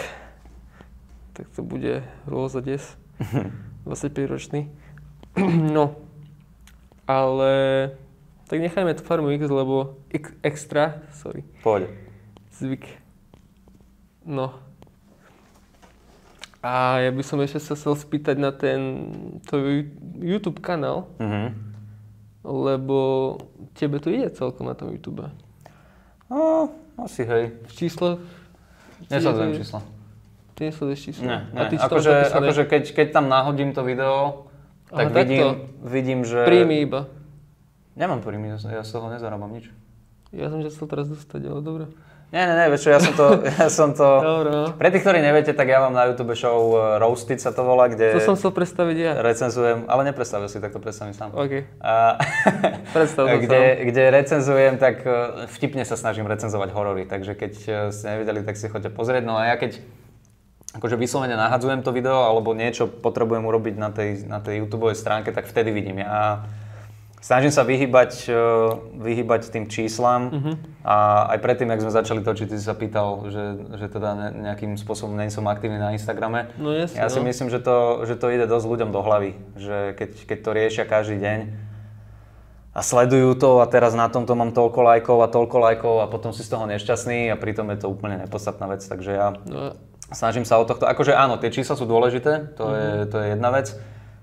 S1: tak to bude rôza des. 25 ročný. No, ale tak nechajme tú farmu X, lebo X, extra, sorry,
S2: Poď.
S1: zvyk. No. A ja by som ešte sa chcel spýtať na ten tvoj YouTube kanál,
S2: Mhm.
S1: lebo tebe to ide celkom na tom YouTube.
S2: No, asi hej.
S1: V čísloch?
S2: Nesledujem čísla.
S1: Ty nesleduješ čísla?
S2: Nie,
S1: A
S2: nie.
S1: ty
S2: Akože, akože keď, keď tam nahodím to video,
S1: Aha,
S2: tak
S1: takto.
S2: vidím, vidím, že...
S1: Príjmy iba.
S2: Nemám príjmy, ja z toho nezarábam nič.
S1: Ja som ťa chcel teraz dostať, ale dobre.
S2: Nie, nie, nie, vieš čo, ja som to, ja som to...
S1: Dobre, no.
S2: Pre tých, ktorí neviete, tak ja mám na YouTube show uh, Roasted sa to volá, kde
S1: To som chcel predstaviť ja.
S2: recenzujem, ale nepredstavil si, tak to predstavím sám.
S1: OK,
S2: A,
S1: predstav
S2: kde,
S1: sám.
S2: kde recenzujem, tak uh, vtipne sa snažím recenzovať horory, takže keď uh, ste nevideli, tak si choďte pozrieť. No a ja keď akože vyslovene nahadzujem to video, alebo niečo potrebujem urobiť na tej, na tej YouTube stránke, tak vtedy vidím. Ja snažím sa vyhybať, uh, vyhybať tým číslam
S1: Mhm.
S2: a aj predtým, ak sme začali točiť, ty si sa pýtal, že, že teda ne, nejakým spôsobom nie som aktívny na Instagrame.
S1: No jasne,
S2: Ja si
S1: no.
S2: myslím, že to, že to ide dosť ľuďom do hlavy, že keď, keď to riešia každý deň a sledujú to a teraz na tomto mám toľko lajkov a toľko lajkov a potom si z toho nešťastný a pritom je to úplne nepodstatná vec, takže ja
S1: No,
S2: snažím sa o tohto, akože áno, tie čísla sú dôležité, to, je, to je jedna vec.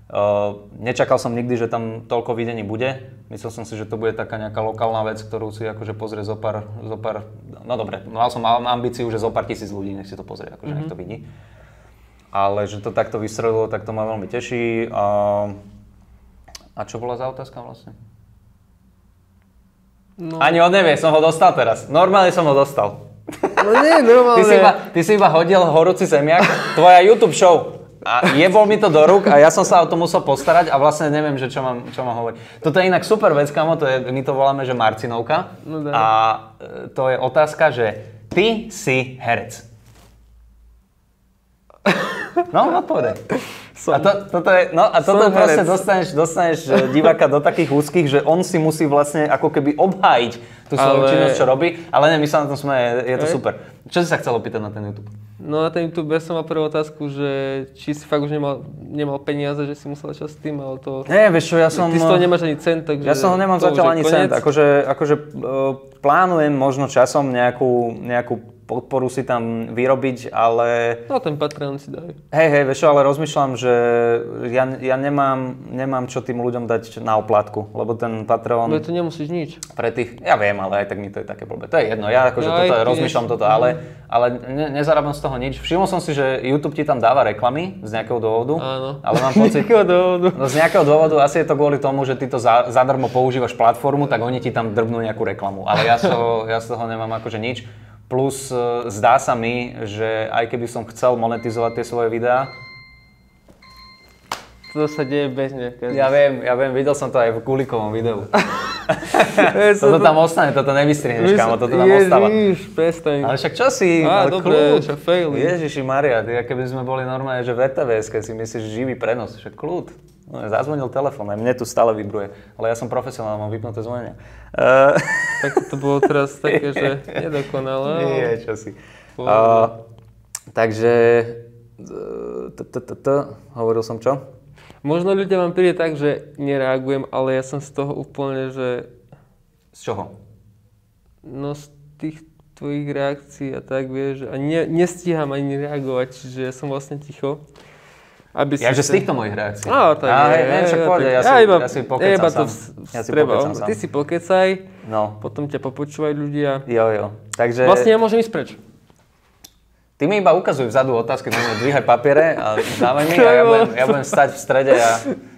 S2: Uh, nečakal som nikdy, že tam toľko videní bude. Myslel som si, že to bude taká nejaká lokálna vec, ktorú si akože pozrie zo pár, zo pár no dobre, mal som ambíciu, že zo pár tisíc ľudí nech si to pozrie, akože nech to vidí. Ale že to takto vystrelilo, tak to ma veľmi teší. A, a čo bola za otázka vlastne?
S1: no,
S2: Ani on nevie, som ho dostal teraz. Normálne som ho dostal.
S1: no nie, normálne.
S2: Ty si, iba, ty si iba hodil horúci zemiak, tvoja YouTube show. A jebol mi to do rúk a ja som sa o to musel postarať a vlastne neviem, že čo mám, čo mám hovoriť. Toto je inak super vec, kamo, to je, my to voláme, že Marcinovka.
S1: No daj.
S2: a e, to je otázka, že ty si herec. No, odpovedaj. A, to, toto je, no, a toto
S1: Som
S2: proste dostaneš, dostaneš e, diváka do takých úzkých, že on si musí vlastne ako keby obhájiť tú svoju
S1: Ale-
S2: činnosť, čo robí, ale ne, my sa na tom sme, je, je to
S1: Hej.
S2: super. Čo si sa chcel opýtať na ten YouTube?
S1: No na ten YouTube ja som mal prvú otázku, že či si fakt už nemal, nemal peniaze, že si musel čas s tým, ale to...
S2: Nie, vieš čo, ja som...
S1: Ty z toho nemáš ani cent, takže...
S2: Ja som ho nemám zatiaľ ani
S1: koniec.
S2: cent. Akože, akože uh, plánujem možno časom nejakú, nejakú podporu si tam vyrobiť, ale
S1: No ten Patreon si daj.
S2: hej, hej, vieš ale rozmýšľam, že ja, ja nemám, nemám čo tým ľuďom dať na oplatku, lebo ten Patreon
S1: Lebo to nemusíš nič.
S2: pre tých, ja viem, ale aj tak mi to je také blbé. To je jedno, ja akože
S1: Ja
S2: toto rozmýšľam toto, ale, ale ne, nezarábam z toho nič. Všimol som si, že YouTube ti tam dáva reklamy z nejakého dôvodu,
S1: Áno.
S2: ale mám pocit,
S1: Nejakého dôvodu.
S2: No z nejakého dôvodu, asi je to kvôli tomu, že ty to za, zadarmo používaš platformu, tak oni ti tam drbnú nejakú reklamu. Ale ja z toho, ja z toho nemám akože nič. Plus e, zdá sa mi, že aj keby som chcel monetizovať tie svoje videá,
S1: To sa deje bežne.
S2: ja viem, ja viem, videl som to aj v Kulikovom videu. Toto tam ostane, toto nevystrihneš, kámo, toto tam
S1: Ježiš,
S2: ostáva.
S1: prestaň.
S2: Ale však čo si?
S1: Á, dobre, však faily.
S2: Ježiši Maria, ty, keby sme boli normálne, že v RTVS, si myslíš živý prenos, však kľud. No, zazvonil telefón, aj mne tu stále vibruje. Ale ja som profesionál, mám vypnuté zvonenia. Uh,
S1: Tak to bolo teraz také, že nedokonalé.
S2: nie, čo si. Uh, takže, hovoril som čo?
S1: Možno ľudia vám príde tak, že nereagujem, ale ja som z toho úplne, že
S2: Z čoho?
S1: no z tých tvojich reakcií a tak, vieš, a ne, nestíham ani reagovať, čiže ja som vlastne ticho. Aby
S2: Ja, že z týchto mojich reakcií.
S1: Tak
S2: Á,
S1: je,
S2: hej, hej, však
S1: ja,
S2: pohode, ja, si,
S1: iba,
S2: ja si pokecam
S1: iba to
S2: Ja si
S1: vstreba.
S2: pokecam.
S1: Ty si pokecaj,
S2: No,
S1: potom ťa popočúvajú ľudia.
S2: jo, jo. Takže...
S1: Vlastne ja môžem ísť preč.
S2: Ty mi iba ukazuj vzadu otázky, normálne dvíhaj papiere a dávaj mi a ja budem, ja budem stať v strede a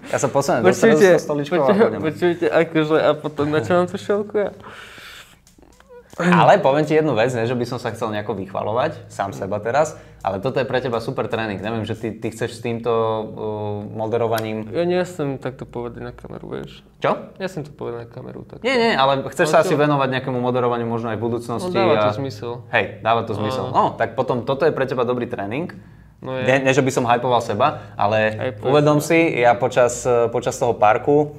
S2: ja sa posunem do stredu so stoličkou a budem.
S1: počujte, akože, a potom na čo mám tú šelku ja?
S2: Ale poviem ti jednu vec, ne, že by som sa chcel nejako vychvalovať, sám seba teraz, ale toto je pre teba super tréning. Neviem, že ty, ty chceš s týmto uh, moderovaním...
S1: Ja nie som takto povedať na kameru, vieš.
S2: Čo?
S1: Ja som to povedal na kameru. Tak.
S2: Nie, nie, ale chceš
S1: Ale
S2: sa
S1: to-
S2: asi venovať nejakému moderovaniu možno aj v budúcnosti.
S1: No dáva to
S2: a...
S1: zmysel.
S2: Hej, dáva to zmysel.
S1: Áno.
S2: No, tak potom toto je pre teba dobrý tréning.
S1: No je.
S2: Ne, ne, že by som hypoval seba, ale
S1: Hypuješ
S2: uvedom si, ja počas, eh, počas toho parku,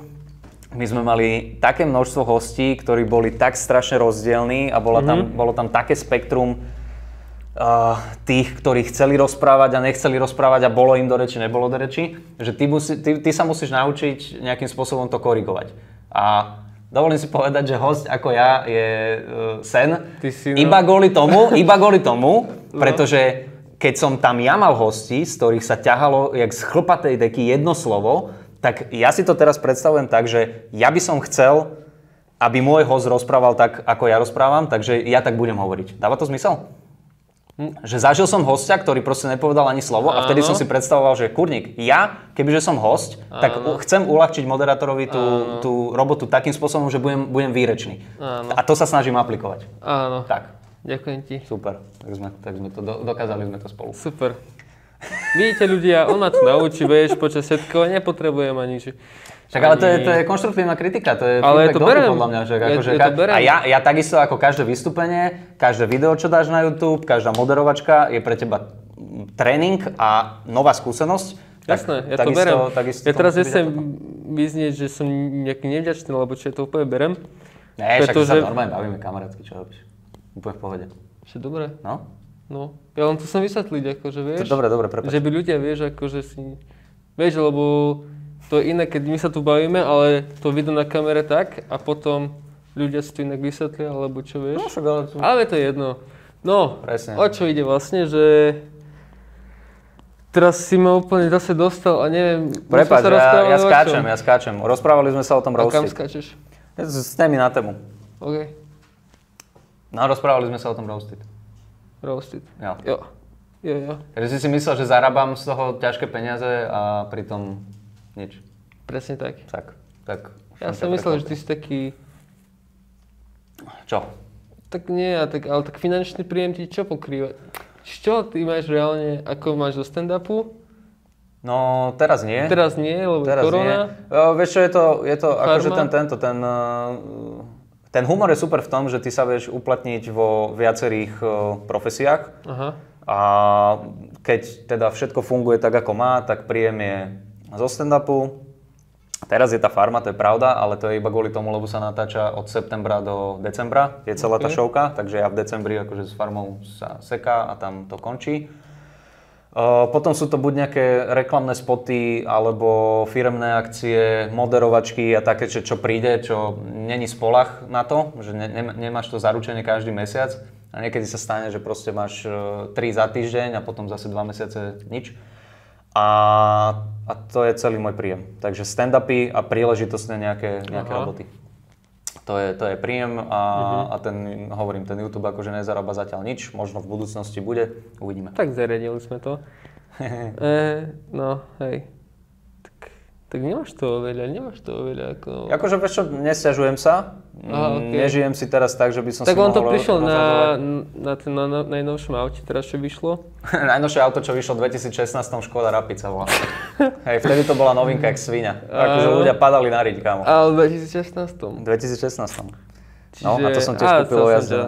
S2: my sme mali také množstvo hostí, ktorí boli tak strašne rozdielní a bola tam,
S1: Mhm.
S2: bolo tam také spektrum uh, tých, ktorí chceli rozprávať a nechceli rozprávať a bolo im do reči, nebolo do reči, že ty, musí, ty, ty sa musíš naučiť nejakým spôsobom to korigovať. A dovolím si povedať, že host ako ja je uh, sen.
S1: Ty si, no.
S2: Iba kvôli tomu, iba kvôli tomu, pretože keď som tam ja mal hostí, z ktorých sa ťahalo jak z chlpatej deky jedno slovo, tak ja si to teraz predstavujem tak, že ja by som chcel, aby môj host rozprával tak, ako ja rozprávam, takže ja tak budem hovoriť. Dáva to zmysel? Že zažil som hostia, ktorý proste nepovedal ani slovo a vtedy
S1: Áno.
S2: som si predstavoval, že kurník, ja, kebyže som host, tak u- chcem uľahčiť moderátorovi tú, tú robotu takým spôsobom, že budem, budem výrečný.
S1: Áno.
S2: A to sa snažím aplikovať.
S1: Áno.
S2: Tak,
S1: Ďakujem ti.
S2: super. Tak sme, tak sme to, do, dokázali sme to spolu.
S1: Super. Vidíte ľudia, on ma to naučí, vieš, počas všetko, nepotrebujem ani nič.
S2: Však ale to je, to je konštruktívna kritika, to je
S1: Ale
S2: feedback
S1: to
S2: dobrý podľa mňa. Že akože
S1: ja to
S2: ka-
S1: berem.
S2: a ja, ja takisto ako každé vystúpenie, každé video, čo dáš na YouTube, každá moderovačka je pre teba tréning a nová skúsenosť. Tak
S1: Jasné, ja to berem.
S2: takisto
S1: ja
S2: to
S1: teraz nechcem vyznieť, že som nejaký nevďačný, lebo čo ja to úplne berem.
S2: Ne, však
S1: pretože-
S2: sa normálne bavíme kamarátsky, čo robíš. Úplne v pohode.
S1: Že dobre,
S2: No?
S1: No. Ja len to chcem vysvetliť, akože vieš.
S2: To, dobre, dobre, prepáč.
S1: Že by ľudia, vieš, akože si... Vieš, lebo to je iné, keď my sa tu bavíme, ale to vidno na kamere tak a potom ľudia si to inak vysvetlia, alebo čo vieš.
S2: No, však ale...
S1: Ale to je jedno. No,
S2: Presne.
S1: o čo ide vlastne, že teraz si ma úplne zase dostal a neviem, sa
S2: ja, ja skáčem, ja skáčem. Rozprávali sme sa o tom
S1: A kam
S2: roaste.
S1: skáčeš?
S2: Z témy na tému.
S1: OK,
S2: No, rozprávali sme sa o tom roasted.
S1: Roasted.
S2: Jo.
S1: Jo, jo, jo.
S2: Takže si si myslel, že zarábam z toho ťažké peniaze a pritom nič.
S1: Presne tak.
S2: Tak, tak.
S1: Ja
S2: som
S1: myslel, že ty si taký,
S2: Čo?
S1: tak nie, a tak, ale tak finančný príjem ti čo pokrýva? Čo ty máš reálne, ako máš do stand-upu?
S2: No, teraz nie.
S1: Teraz nie, lebo
S2: Teraz
S1: korona.
S2: nie. O, vieš čo, je to, je to akože ten, tento, ten, uh, ten humor je super v tom, že ty sa vieš uplatniť vo viacerých uh, profesiách
S1: Aha,
S2: a keď teda všetko funguje tak, ako má, tak príjem je zo stand-upu. Teraz je tá farma, to je pravda, ale to je iba kvôli tomu, lebo sa natáča od septembra do decembra, je celá tá
S1: Ok.
S2: šovka, takže ja v decembri akože s farmou sa seká a tam to končí. Potom sú to buď nejaké reklamné spoty, alebo firemné akcie, moderovačky a také, čo, čo príde, čo není spolach na to, že ne, ne, nemáš to zaručenie každý mesiac. A niekedy sa stane, že proste máš 3 za týždeň a potom zase 2 mesiace nič. A, a to je celý môj príjem. Takže stand-upy a príležitostné nejaké, nejaké
S1: Aha.
S2: roboty. To je, to je príjem a, a ten, hovorím, ten YouTube akože nezarába zatiaľ nič, možno v budúcnosti bude, uvidíme.
S1: tak zariadili sme to. e, no, hej. Tak nemáš toho veľa, nemáš toho veľa. Ako...
S2: Akože vieš nesťažujem sa.
S1: Aha,
S2: mm,
S1: okay.
S2: Nežijem si teraz tak, že by som
S1: tak
S2: si
S1: on to prišiel na, na, ten, na, na, najnovšom aute teraz, čo vyšlo.
S2: Najnovšie auto, čo vyšlo v 2016, Škoda Rapid sa volá. Hej, vtedy to bola novinka jak svinia. Akože ľudia padali na riť, kámo.
S1: Ale v 2016.
S2: 2016. Čiže... No a to som tiež kúpil jazdu.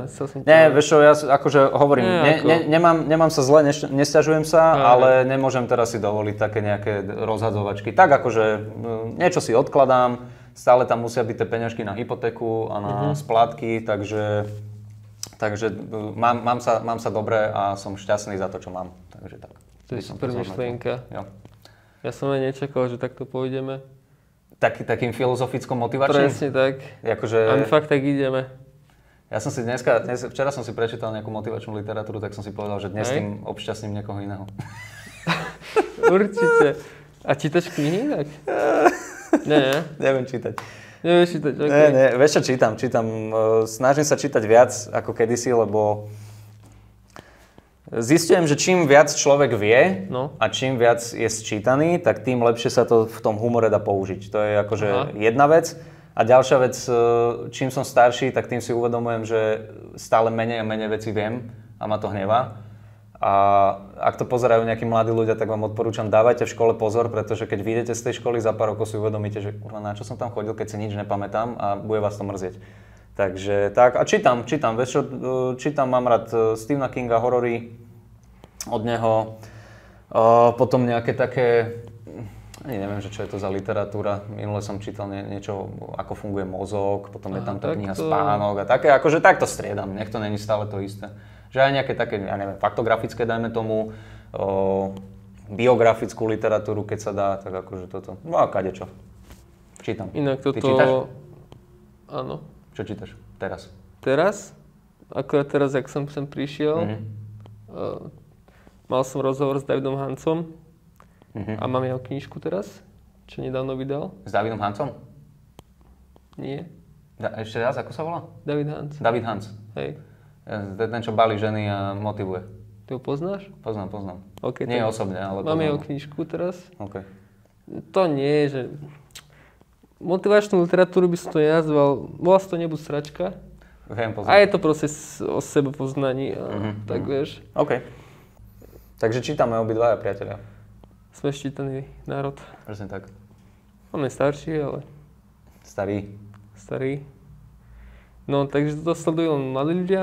S2: Nie, vieš čo, ja akože hovorím,
S1: nie,
S2: ne,
S1: ako...
S2: ne, nemám, nemám sa zle, neš, nesťažujem sa,
S1: aj,
S2: ale nemôžem teraz si dovoliť také nejaké rozhadzovačky. Tak akože mm, niečo si odkladám, stále tam musia byť tie peňažky na hypotéku a na
S1: mm-hmm.
S2: splátky, takže, takže mm, mám, mám, sa, mám sa dobre a som šťastný za to, čo mám. Takže tak.
S1: To je super myšlienka. Ja som aj nečakal, že takto pôjdeme.
S2: Tak, takým filozofickom motivačným?
S1: Presne tak.
S2: Akože,
S1: A my fakt tak ideme.
S2: Ja som si dneska, dnes, včera som si prečítal nejakú motivačnú literatúru, tak som si povedal, že dnes
S1: Hej.
S2: tým obšťastním niekoho iného.
S1: Určite. A čítaš knihy inak? Nie, nie.
S2: Neviem čítať.
S1: Nevieš čítať, OK.
S2: Nie, nie, vieš čo čítam? Čítam, e, snažím sa čítať viac ako kedysi, lebo zistujem, že čím viac človek vie
S1: No.
S2: a čím viac je sčítaný, tak tým lepšie sa to v tom humore dá použiť. To je akože
S1: Aha.
S2: jedna vec. A ďalšia vec, e, čím som starší, tak tým si uvedomujem, že stále menej a menej veci viem a ma to hnevá. A ak to pozerajú nejakí mladí ľudia, tak vám odporúčam, dávajte v škole pozor, pretože keď vyjdete z tej školy, za pár rokov si uvedomíte, že na čo som tam chodil, keď si nič nepamätám a bude vás to mrzieť. Takže tak, a čítam, čítam, vieš čo, e, čítam, mám rád e, Stephena Kinga, horory od neho, potom nejaké také, ani neviem, že čo je to za literatúra, minule som čítal nie, niečo, ako funguje mozog, potom je tam tá kniha
S1: takto.
S2: Spánok a také, akože takto striedam, nech to není stále to isté. Že aj nejaké také, ja neviem, faktografické, dajme tomu, uh, biografickú literatúru, keď sa dá, tak akože toto, no a kadečo. Čítam.
S1: Inak
S2: Ty
S1: toto...
S2: čítaš?
S1: Áno.
S2: Čo čítaš teraz?
S1: Teraz, akorát teraz, jak som sem prišiel,
S2: Mhm.
S1: uh, mal som rozhovor s Davidom Hancom
S2: Mhm.
S1: a mám jeho knižku teraz, čo nedávno vydal.
S2: S Davidom Hancom?
S1: Nie,
S2: Da, ešte raz, ako sa volá?
S1: David Hanc.
S2: David Hans.
S1: Hej,
S2: je ten, čo balí ženy a motivuje.
S1: ty ho poznáš?
S2: Poznám, poznám.
S1: OK,
S2: Nie osobne, ale
S1: Mám jeho knižku teraz.
S2: OK.
S1: To nie, že... Motivačnú literatúru by som to nenazval, bola to nebuď sračka.
S2: Viem,
S1: A
S2: poznám.
S1: je to proces o sebepoznaní, a
S2: Mhm,
S1: tak vieš.
S2: OK. Takže čítame obidvaja, priatelia.
S1: Sme ščítaný národ.
S2: Presne tak.
S1: On je starší, ale
S2: Starý.
S1: starý. No, takže to sledujú len mladí ľudia,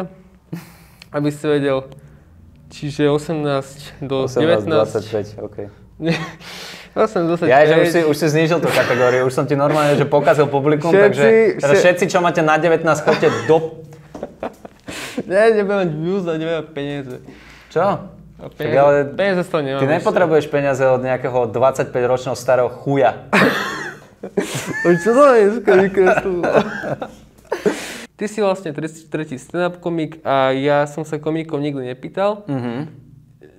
S1: aby si vedel. Čiže 18 do 19.
S2: 25, OK.
S1: Nie, 8 do 25.
S2: Ja, že už si, už si znížil tú kategóriu, už som ti normálne, že pokazil publikum,
S1: Všetci-
S2: takže teraz
S1: vše-
S2: všetci, čo máte na 19, chodte do...
S1: Ne, nebudem mať views a nebudem peniaze.
S2: Čo?
S1: Peniaze,
S2: ale
S1: peniaze z toho nemám.
S2: ty nepotrebuješ peniaze od nejakého 25-ročného starého chuja.
S1: Čo to je? Ty si vlastne tretí, stand-up komik a ja som sa komikov nikdy nepýtal,
S2: Mhm.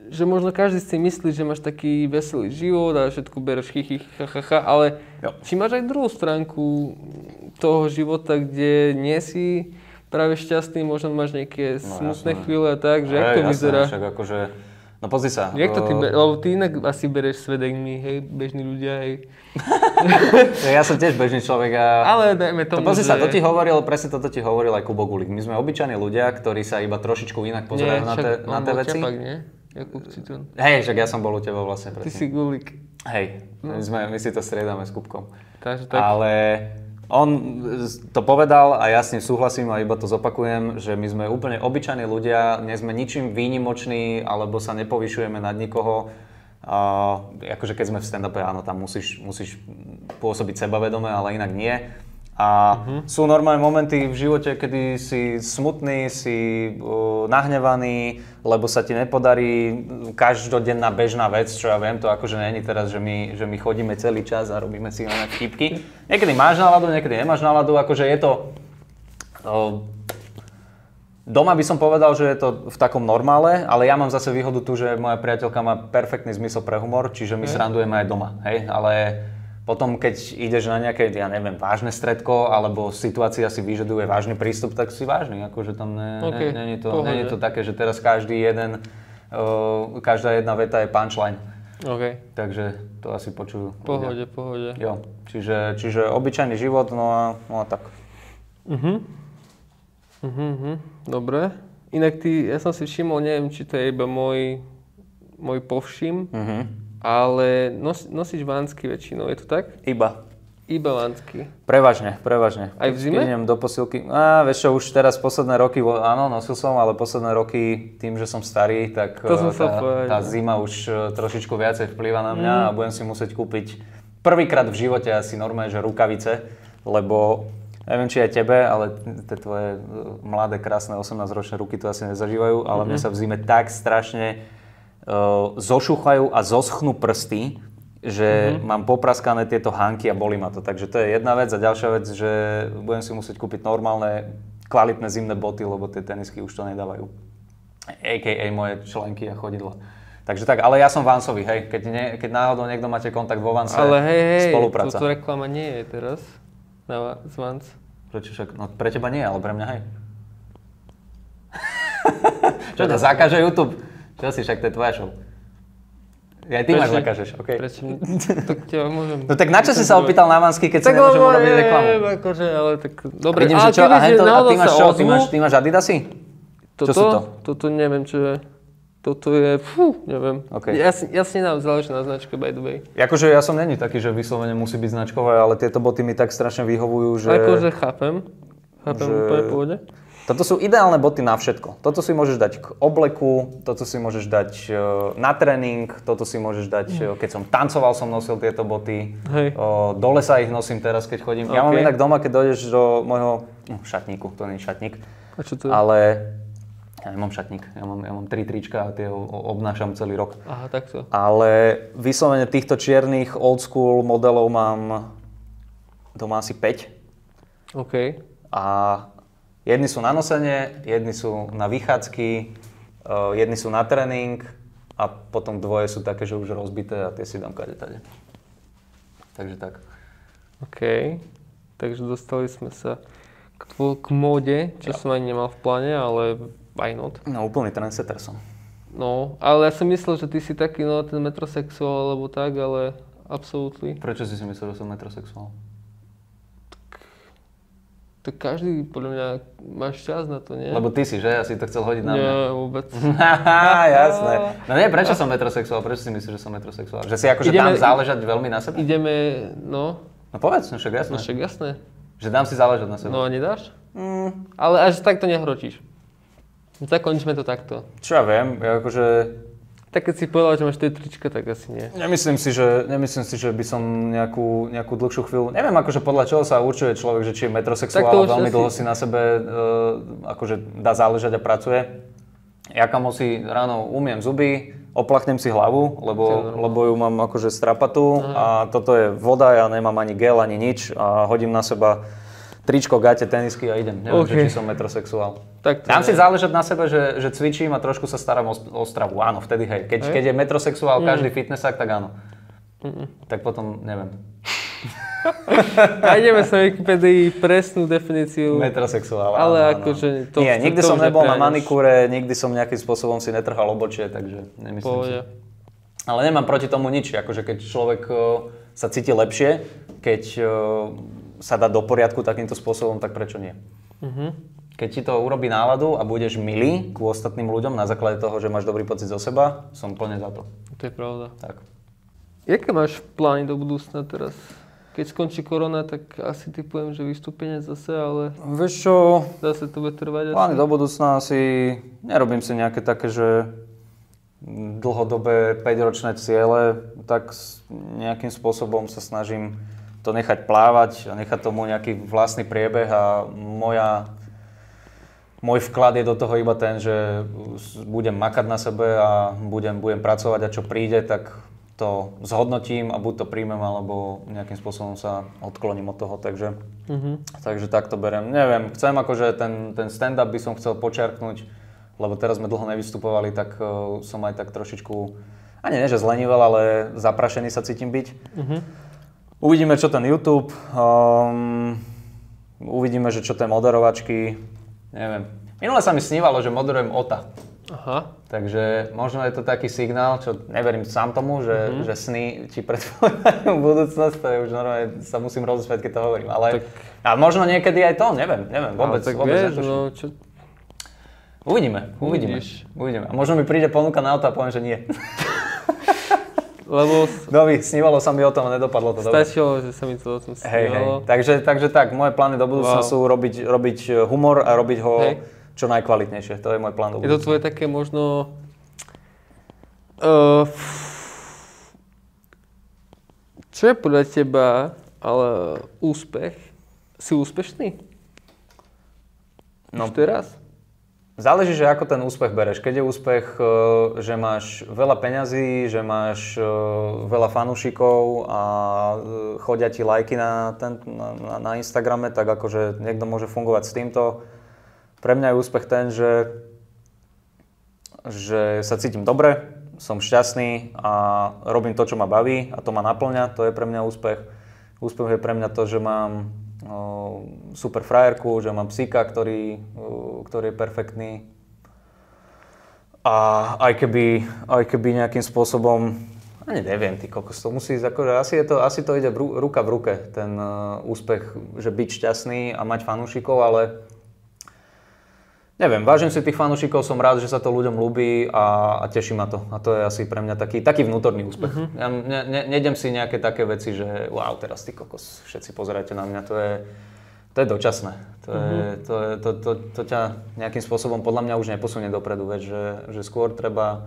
S1: že možno každý si myslí, že máš taký veselý život a všetko bereš chichy, chachacha, ale
S2: Jo.
S1: či máš aj druhú stránku toho života, kde nie si práve šťastný, možno máš nejaké smutné
S2: jasné.
S1: chvíle a tak, že jak
S2: Hej,
S1: to
S2: jasné,
S1: vyzerá?
S2: Však akože... No pozri sa.
S1: Jak to ty, be- lebo ty inak asi bereš my, hej, bežní ľudia, hej.
S2: Ja som tiež bežný človek a...
S1: Ale dajme
S2: To
S1: tomu,
S2: pozri sa,
S1: že...
S2: to ti hovoril, presne toto ti hovoril aj Kubo Gulik. My sme obyčajní ľudia, ktorí sa iba trošičku inak pozerajú na, tie, na
S1: on
S2: tie
S1: bol
S2: veci.
S1: Čapak, nie? Jakub Citron.
S2: Hej, však ja som bol u teba vlastne
S1: Ty
S2: predtým.
S1: si gulik.
S2: Hej, my, sme, my si to striedame s Kubkom.
S1: Takže tak.
S2: Ale on to povedal a ja s ním súhlasím a iba to zopakujem, že my sme úplne obyčajní ľudia, nie sme ničím výnimoční alebo sa nepovyšujeme nad nikoho. A akože keď sme v stand-upe, áno, tam musíš, musíš pôsobiť sebavedome, ale inak nie. A sú normálne momenty v živote, kedy si smutný, si uh, nahnevaný, lebo sa ti nepodarí každodenná bežná vec, čo ja viem, to akože není teraz, že my, že my chodíme celý čas a robíme si len vtipky. Niekedy máš náladu, niekedy nemáš náladu, akože je to... Uh, Doma by som povedal, že je to v takom normále, ale ja mám zase výhodu tu, že moja priateľka má perfektný zmysel pre humor, čiže my srandujeme aj doma, hej, ale potom, keď ideš na nejaké, ja neviem, vážne stredko, alebo situácia si vyžaduje vážny prístup, tak si vážny, akože tam ne,
S1: OK,
S2: ne, není, to,
S1: pohode.
S2: není to také, že teraz každý jeden, uh, každá jedna veta je punchline,
S1: OK.
S2: takže to asi počujú. ľudia.
S1: Pohode, pohode.
S2: Jo, čiže, čiže obyčajný život, no a, no a tak.
S1: Mhm. Mhm, mhm. Dobre. Inak ty, ja som si všimol, neviem, či to je iba môj, môj povšim,
S2: Mhm.
S1: Ale nos, nosíš vánsky väčšinou, je to tak?
S2: Iba.
S1: Iba vánsky.
S2: Prevažne, prevažne.
S1: Aj v zime?
S2: Keď idem do posilky. Á, vieš čo, už teraz posledné roky, áno, nosil som, ale posledné roky, tým, že som starý, tak
S1: To som sa
S2: tá,
S1: povedal.
S2: tá zima už eh, trošičku viacej vplýva na
S1: Mm.
S2: mňa a budem si musieť kúpiť prvýkrát v živote asi normálne, že rukavice, lebo neviem, či aj tebe, ale tie tvoje eh, mladé, krásne 18-ročné ruky to asi nezažívajú, ale
S1: Mhm.
S2: mne sa v zime tak strašne eh, zošúchajú a zoschnú prsty, že
S1: Mhm.
S2: mám popraskané tieto hanky a boli ma to. Takže to je jedna vec. A ďalšia vec, že budem si musieť kúpiť normálne, kvalitné zimné boty, lebo tie tenisky už to nedávajú. A.k.a. moje členky a chodidla. Takže tak, ale ja som Vansový, hej. Keď, ne, keď náhodou niekto máte kontakt vo Vanse,
S1: Ale hej, hej,
S2: spolupráca.
S1: toto reklama nie je teraz na Vans.
S2: Prečo však? No pre teba nie, ale pre mňa hej. Čo ťa zakáže YouTube? Čo si, však to je tvoja show. Ja aj ty máš
S1: Prečo?
S2: zakážeš, OK.
S1: Prečo? Tak môžem...
S2: No tak na čo si sa opýtal na Vansky, keď
S1: Tak
S2: nemôžem
S1: lebo
S2: urobiť reklamu?
S1: akože, ale tak... Dobre,
S2: Vidím,
S1: ale
S2: že čo, a, hento, a ty máš
S1: sa
S2: čo? Ty máš, ty máš Adidasy?
S1: Toto,
S2: čo sú to?
S1: Toto neviem, čo je. Toto je, fú, neviem.
S2: OK.
S1: Ja, ja si nedám záleží na značke, by the way.
S2: Akože ja som není taký, že vyslovene musí byť značkové, ale tieto boty mi tak strašne vyhovujú, že...
S1: Akože chápem. Chápem
S2: že-
S1: úplne pôvode.
S2: Toto sú ideálne boty na všetko. Toto si môžeš dať k obleku, toto si môžeš dať e, na tréning, toto si môžeš dať, e, keď som tancoval, som nosil tieto boty.
S1: Hej.
S2: Do lesa ich nosím teraz, keď chodím. Ja mám inak doma, keď dojdeš do môjho hm, šatníku, to nie je šatník,
S1: A čo to je?
S2: ale ja nemám šatník, ja mám, ja mám tri trička a tie obnášam celý rok.
S1: Aha, takto.
S2: Ale vyslovene týchto čiernych old school modelov mám doma asi 5.
S1: OK.
S2: A jedni sú na nosenie, jedni sú na vychádzky, uh, jedni sú na tréning a potom dvoje sú také, že už rozbité a tie si dám kade tade. Takže tak.
S1: OK. Takže dostali sme sa k, k móde, čo som ani nemal v pláne, ale why not?
S2: No úplný trendsetter som.
S1: No, ale ja som myslel, že ty si taký, no, ten metrosexuál alebo tak, ale absolútny.
S2: Prečo si si myslel, že som metrosexuál?
S1: Tak každý, podľa mňa, máš čas na to, nie?
S2: Lebo ty si, že? Ja si to chcel hodiť na mňa.
S1: Nie, vôbec.
S2: Jasné. No nie, prečo som metrosexuál? Prečo si myslíš, že som metrosexuál? Že si akože
S1: Ideme-
S2: dám záležať veľmi na sebe?
S1: Ideme, no,
S2: No povedz, no však jasné.
S1: no však jasné.
S2: Že dám si záležať na sebe.
S1: No a nedáš?
S2: Mm,
S1: Ale až takto nehročíš. Zakončíme to takto.
S2: čo ja viem, ja akože
S1: Tak keď si povedal, že máš tie trička, tak asi nie.
S2: Nemyslím si, že, nemyslím si, že by som nejakú, nejakú dlhšiu chvíľu... Neviem, akože podľa čoho sa určuje človek, že či je metrosexuál a veľmi
S1: asi-
S2: dlho si na sebe uh, akože dá záležať a pracuje. Ja kamo si ráno umiem zuby, oplachnem si hlavu, lebo, lebo ju mám akože strapatú a toto je voda, ja nemám ani gel, ani nič a hodím na seba tričko, gate, tenisky a idem. Neviem,
S1: OK.
S2: že či som metrosexuál.
S1: Tak to
S2: Dám si záležať na sebe, že, že cvičím a trošku sa starám o, o stravu. Áno, vtedy hej. Keď,
S1: Hej.
S2: keď je metrosexuál každý fitnessák, tak áno. Tak potom neviem.
S1: Nájdeme sa v Wikipedii presnú definíciu.
S2: Metrosexuál.
S1: Ale
S2: áno,
S1: akože to-
S2: Nie,
S1: to-
S2: nikdy
S1: to
S2: som nebol na manikúre, nikdy som nejakým spôsobom si netrhal obočie, takže nemyslím si.
S1: Pohode.
S2: Ale nemám proti tomu nič, akože keď človek o, sa cíti lepšie, keď o, sa dá do poriadku takýmto spôsobom, tak prečo nie?
S1: Mhm.
S2: Keď ti to urobí náladu a budeš milý ku ostatným ľuďom na základe toho, že máš dobrý pocit zo seba, som plne za to.
S1: To je pravda.
S2: Tak.
S1: Jaké máš plány do budúcna teraz? Keď skončí korona, tak asi typujem, že vystúpenie zase, ale
S2: Vieš čo,
S1: zase to bude trvať
S2: Plány do budúcna asi nerobím si nejaké také, že dlhodobé 5-ročné ciele, tak nejakým spôsobom sa snažím to nechať plávať a nechať tomu nejaký vlastný priebeh a moja, môj vklad je do toho iba ten, že budem makať na sebe a budem, budem pracovať a čo príde, tak to zhodnotím a buď to príjmem, alebo nejakým spôsobom sa odkloním od toho, takže
S1: Mhm.
S2: Takže tak to beriem. Neviem, chcem akože ten, ten stand-up by som chcel počiarknúť, lebo teraz sme dlho nevystupovali, tak uh, som aj tak trošičku, ani nie, že zlenivel, ale zaprašený sa cítim byť.
S1: Mhm.
S2: Uvidíme, čo ten YouTube, um, uvidíme, že čo tie moderovačky, neviem. Minule sa mi snívalo, že moderujem OTA.
S1: Aha.
S2: Takže možno je to taký signál, čo neverím sám tomu, že, mm-hmm. že sny ti predpovedajú budúcnosť, to je už normálne, sa musím rozospäť, keď to hovorím. Ale
S1: Tak-
S2: a možno niekedy aj to, neviem, neviem, vôbec,
S1: ale tak
S2: vôbec
S1: vieš, no, čo,
S2: Uvidíme, uvidíme,
S1: Uvidíš.
S2: uvidíme. A možno mi príde ponuka na auto a poviem, že nie.
S1: lebo s-
S2: Dovi, snívalo sa mi o tom a nedopadlo to dobre.
S1: stačilo, že sa mi to o tom
S2: Hej, hej.
S1: snívalo.
S2: Takže, takže tak, moje plány do budúcna
S1: Wow.
S2: sú robiť, robiť humor a robiť ho
S1: Hej.
S2: čo najkvalitnejšie. To je môj plán do
S1: Je to
S2: budúcna.
S1: tvoje také možno... Uh, čo je podľa teba ale úspech? Si úspešný?
S2: No.
S1: Už teraz?
S2: Záleží, že ako ten úspech bereš. Keď je úspech, e, že máš veľa peňazí, že máš e, veľa fanúšikov a e, chodia ti lajky na, ten, na, na, Instagrame, tak akože niekto môže fungovať s týmto. Pre mňa je úspech ten, že, že sa cítim dobre, som šťastný a robím to, čo ma baví a to ma naplňa, to je pre mňa úspech. Úspech je pre mňa to, že mám super frajerku, že mám psíka, ktorý, o, ktorý je perfektný. A aj keby, aj keby nejakým spôsobom, Ani neviem, ty kokos, to musí akože asi, je to, asi to ide ruka v ruke, ten uh, úspech, že byť šťastný a mať fanúšikov, ale neviem, vážim si tých fanúšikov, som rád, že sa to ľuďom ľúbi a, a teší ma to. A to je asi pre mňa taký, taký vnútorný úspech. Uh-huh. Ja ne, ne, nejdem si nejaké také veci, že wow, teraz ty kokos, všetci pozerajte na mňa, to je, to je dočasné. To, je, uh-huh. to, je, to, to, to ťa nejakým spôsobom podľa mňa už neposunie dopredu, veď, že, že skôr treba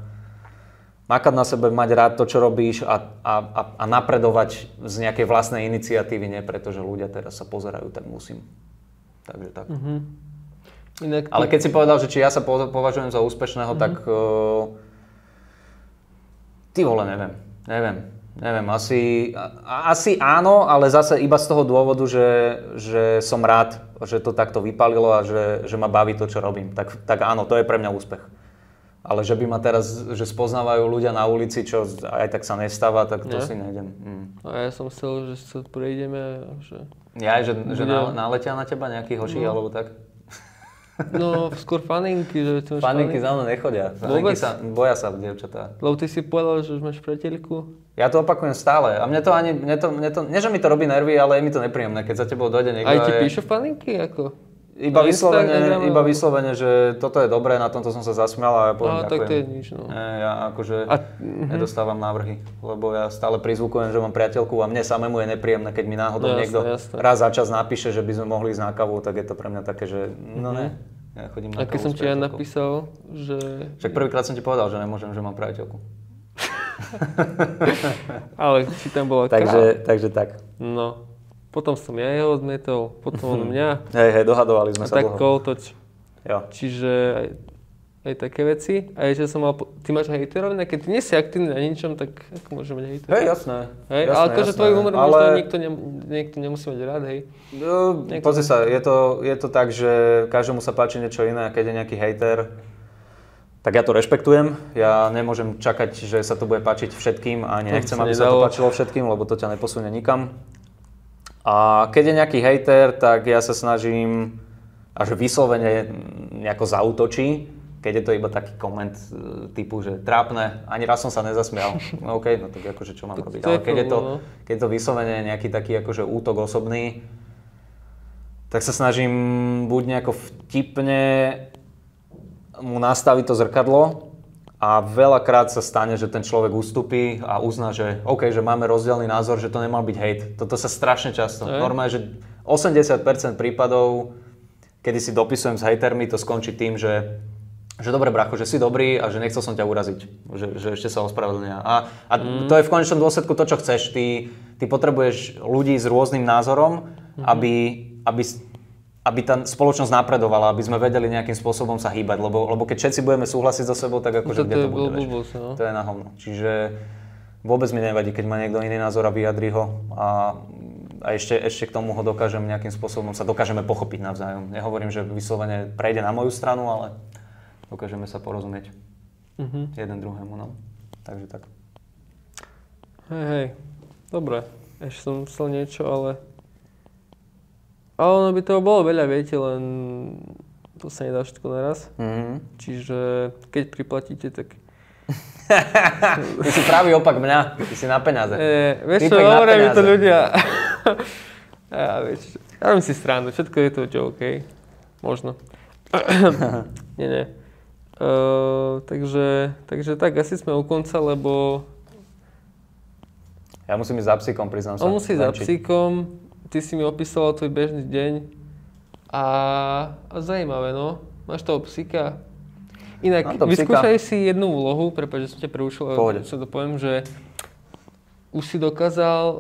S2: makať na sebe, mať rád to, čo robíš a, a, a, napredovať z nejakej vlastnej iniciatívy, nie preto, že ľudia teraz sa pozerajú, tak musím. Takže tak.
S1: Mhm. Inak
S2: Ale keď si povedal, že či ja sa po- považujem za úspešného, tak uh, ty vole, neviem. Neviem. Neviem, asi, a, asi áno, ale zase iba z toho dôvodu, že, že som rád, že to takto vypalilo a že, že ma baví to, čo robím. Tak, tak áno, to je pre mňa úspech. Ale že by ma teraz, že spoznávajú ľudia na ulici, čo aj tak sa nestáva, tak to
S1: Nie?
S2: si nejdem. Mm.
S1: A ja som chcel, že sa prejdeme že...
S2: Ja, že, že na, naletia na teba nejakí hoši
S1: No.
S2: alebo tak?
S1: No, skôr faninky, že ty máš
S2: Paninky za mnou nechodia.
S1: Vôbec?
S2: sa, boja sa dievčatá.
S1: Lebo ty si povedal, že už máš priateľku.
S2: Ja to opakujem stále. A mne to ani, mne to, mne to, nie že mi to robí nervy, ale je mi to nepríjemné, keď za tebou dojde niekto.
S1: Aj
S2: a
S1: ti
S2: je-
S1: píšu faninky, ako?
S2: Iba vyslovene, iba vyslovene, že toto je dobré, na tomto som sa zasmial a ja poviem
S1: No, tak to je nič, no.
S2: Nie, ja akože
S1: A- mhm.
S2: nedostávam návrhy, lebo ja stále prizvukujem, že mám priateľku a mne samému je nepríjemné, keď mi náhodou
S1: No,
S2: niekto
S1: jasné.
S2: raz za čas napíše, že by sme mohli ísť na kavu, tak je to pre mňa také, že no ne, ja chodím na
S1: Mhm. A keď som ti ja napísal, že...
S2: Však prvýkrát som ti povedal, že nemôžem, že mám priateľku.
S1: Ale či tam bola
S2: Takže, takže tak.
S1: No. Potom som ja jeho odmietol, potom on mňa.
S2: Hej, hej, dohadovali sme
S1: A
S2: sa
S1: tak
S2: dlho.
S1: kolotoč.
S2: Jo.
S1: Čiže aj, aj také veci. A že som mal... po- Ty máš hejterov, keď ty nie si aktívny na ničom, tak ako môže mať hejterov?
S2: Hej, jasné.
S1: Hej,
S2: jasné,
S1: ale akože tvoj humor
S2: Ale-
S1: možno niekto, ne, niekto nemusí mať rád, hej.
S2: No,
S1: Niekto-
S2: pozri sa, je to, je to tak, že každému sa páči niečo iné keď je nejaký hejter, tak ja to rešpektujem. Ja nemôžem čakať, že sa to bude páčiť všetkým a nechcem, aby sa to páčilo všetkým, lebo to ťa neposunie nikam. A keď je nejaký hejter, tak ja sa snažím až vyslovene nejako zautočí, keď je to iba taký koment e, typu, že trápne, ani raz som sa nezasmial. No OK, no tak akože čo mám robiť. Ale keď je to,
S1: no.
S2: keď je to vyslovene nejaký taký akože útok osobný, tak sa snažím buď nejako vtipne mu nastaviť to zrkadlo a veľakrát sa stane, že ten človek ustupí a uzná, že OK, že máme rozdielný názor, že to nemal byť hejt. Toto sa strašne často.
S1: Hej.
S2: Normálne, že 80% prípadov, kedy si dopisujem s hejtermi, to skončí tým, že že dobre, bracho, že si dobrý a že nechcel som ťa uraziť, že, že ešte sa ospravedlňujem. A, a mm. to je v konečnom dôsledku to, čo chceš. Ty, ty potrebuješ ľudí s rôznym názorom, mm. aby, aby, aby tá spoločnosť napredovala, aby sme vedeli nejakým spôsobom sa hýbať, lebo, lebo keď všetci budeme súhlasiť so sebou, tak akože
S1: Toto
S2: kde to bude,
S1: blbosť, no.
S2: To je na hovno. Čiže vôbec mi nevadí, keď má niekto iný názor a vyjadri ho a, a ešte, ešte k tomu ho dokážem nejakým spôsobom, sa dokážeme pochopiť navzájom. Nehovorím, že vyslovene prejde na moju stranu, ale dokážeme sa porozumieť
S1: Mhm.
S2: jeden druhému, no. Takže tak.
S1: Hej, hej. Dobre. Ešte som myslel niečo, ale... Ale ono by toho bolo veľa, viete, len to sa nedá všetko naraz.
S2: Mhm.
S1: Čiže keď priplatíte, tak...
S2: Ty si pravý opak mňa, ty si na peniaze.
S1: E, vieš čo, hovoria mi to ľudia. ja, vieš, ja robím si srandu, všetko je to OK. Možno. nie, nie. Uh, takže, takže tak, asi sme u konca, lebo
S2: Ja musím ísť za psíkom, priznám sa.
S1: on musí za
S2: Venči.
S1: psíkom, ty si mi opísal tvoj bežný deň a, a zaujímavé, no. Máš toho psíka. Inak,
S2: to psíka.
S1: vyskúšaj si jednu úlohu, prepáč, že som ťa prerušil, sa to poviem, že už si dokázal e,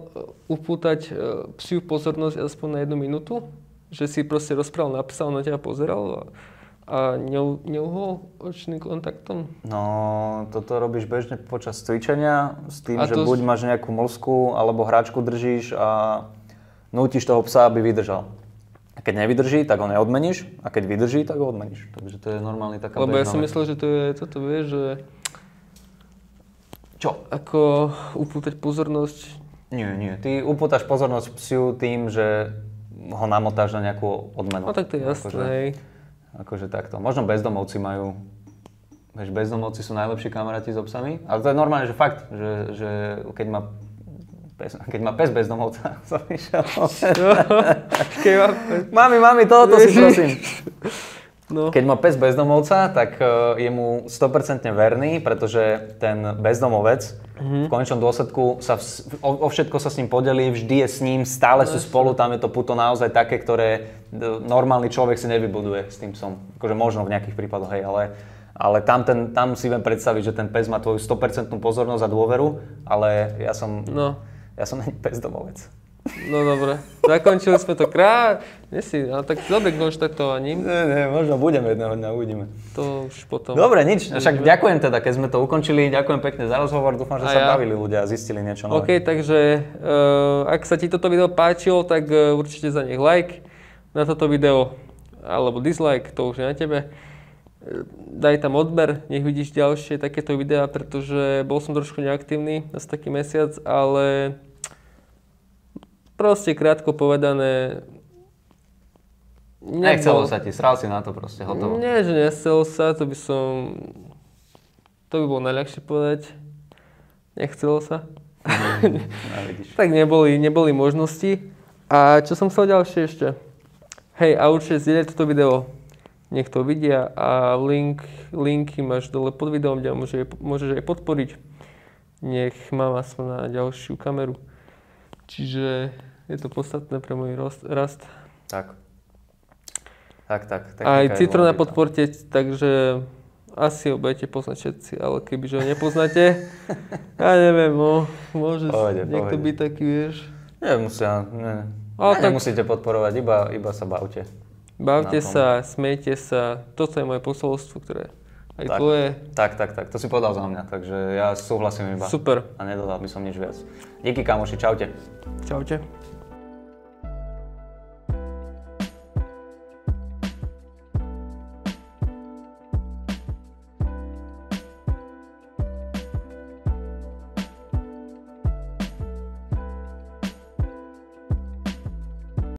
S1: upútať e, psiu pozornosť aspoň na jednu minútu? Že si proste rozprával, napísal, na teba pozeral a, neu, neuhol očným kontaktom?
S2: No, toto robíš bežne počas cvičenia s tým,
S1: A
S2: že
S1: to-
S2: buď máš nejakú mlsku alebo hračku držíš a nútiš toho psa, aby vydržal. A keď nevydrží, tak ho neodmeníš a keď vydrží, tak ho odmeníš. Takže to je normálne taká
S1: Lebo ja som
S2: vec.
S1: myslel, že to je, toto vieš, že
S2: Čo?
S1: ako upútať pozornosť.
S2: Nie, nie. Ty upútaš pozornosť psiu tým, že ho namotáš na nejakú odmenu.
S1: No tak to je jasné,
S2: Akože,
S1: hej.
S2: akože takto. Možno bezdomovci majú Vieš, bezdomovci sú najlepší kamaráti s obsami. Ale to je normálne, že fakt, že, že keď má pes, keď má pes bezdomovca, som išiel.
S1: Keď pes.
S2: mami, mami, toto si prosím.
S1: No,
S2: Keď má pes bezdomovca, tak e, je mu 100% verný, pretože ten bezdomovec v konečnom dôsledku sa vs- o, o všetko sa s ním podelí, vždy je s ním, stále sú spolu, tam je to puto naozaj také, ktoré d- normálny človek si nevybuduje s tým psom. Akože možno v nejakých prípadoch, hej, ale, ale tam, ten, tam si viem predstaviť, že ten pes má tvoju 100% pozornosť a dôveru, ale ja som,
S1: no,
S2: ja som není bezdomovec.
S1: no dobre. Zakončili sme to krát. Nesi, ale tak dobre konštaktovaním.
S2: Nie, nie, možno budeme jedného dňa, uvidíme.
S1: To už potom.
S2: Dobre, nič. Však ďakujem teda, keď sme to ukončili. Ďakujem pekne za rozhovor. Dúfam, že
S1: A
S2: sa
S1: ja.
S2: bavili ľudia a zistili niečo nové.
S1: OK, takže uh, ak sa ti toto video páčilo, tak uh, určite za nech like na toto video, alebo dislike, to už je na tebe. Eh, Daj tam odber, nech vidíš ďalšie takéto videá, pretože bol som trošku neaktívny, asi taký mesiac, ale proste krátko povedané,
S2: Nechcelo sa ti, sral si na to proste, hotovo.
S1: Nie, že nechcel sa, to by som... To by bolo najľahšie povedať. Nechcelo sa.
S2: Vidíš.
S1: Tak neboli, neboli možnosti. A čo som chcel ďalšie ešte? Hej, a určite zdieľaj toto video. Nech to vidia a link, linky máš dole pod videom, kde môže, môžeš aj podporiť. Nech mám aspoň na ďalšiu kameru. Čiže je to podstatné pre môj rast.
S2: Tak. Tak, tak.
S1: Aj Citrona podporte, takže asi ho budete poznať všetci, ale kebyže ho nepoznáte, ja neviem, no, môže
S2: Pohode,
S1: niekto
S2: pohode.
S1: byť taký, vieš.
S2: Nemusia, ne.
S1: Ale tak-
S2: Nemusíte podporovať, iba, iba sa bavte.
S1: Bavte sa, smejte sa, toto je moje posolstvo, ktoré aj
S2: Tak.
S1: tvoje.
S2: Tak, tak, tak. To si povedal za mňa, takže ja súhlasím iba.
S1: Super,
S2: A nedodal by som nič viac. Díky kamoši, čaute.
S1: čaute.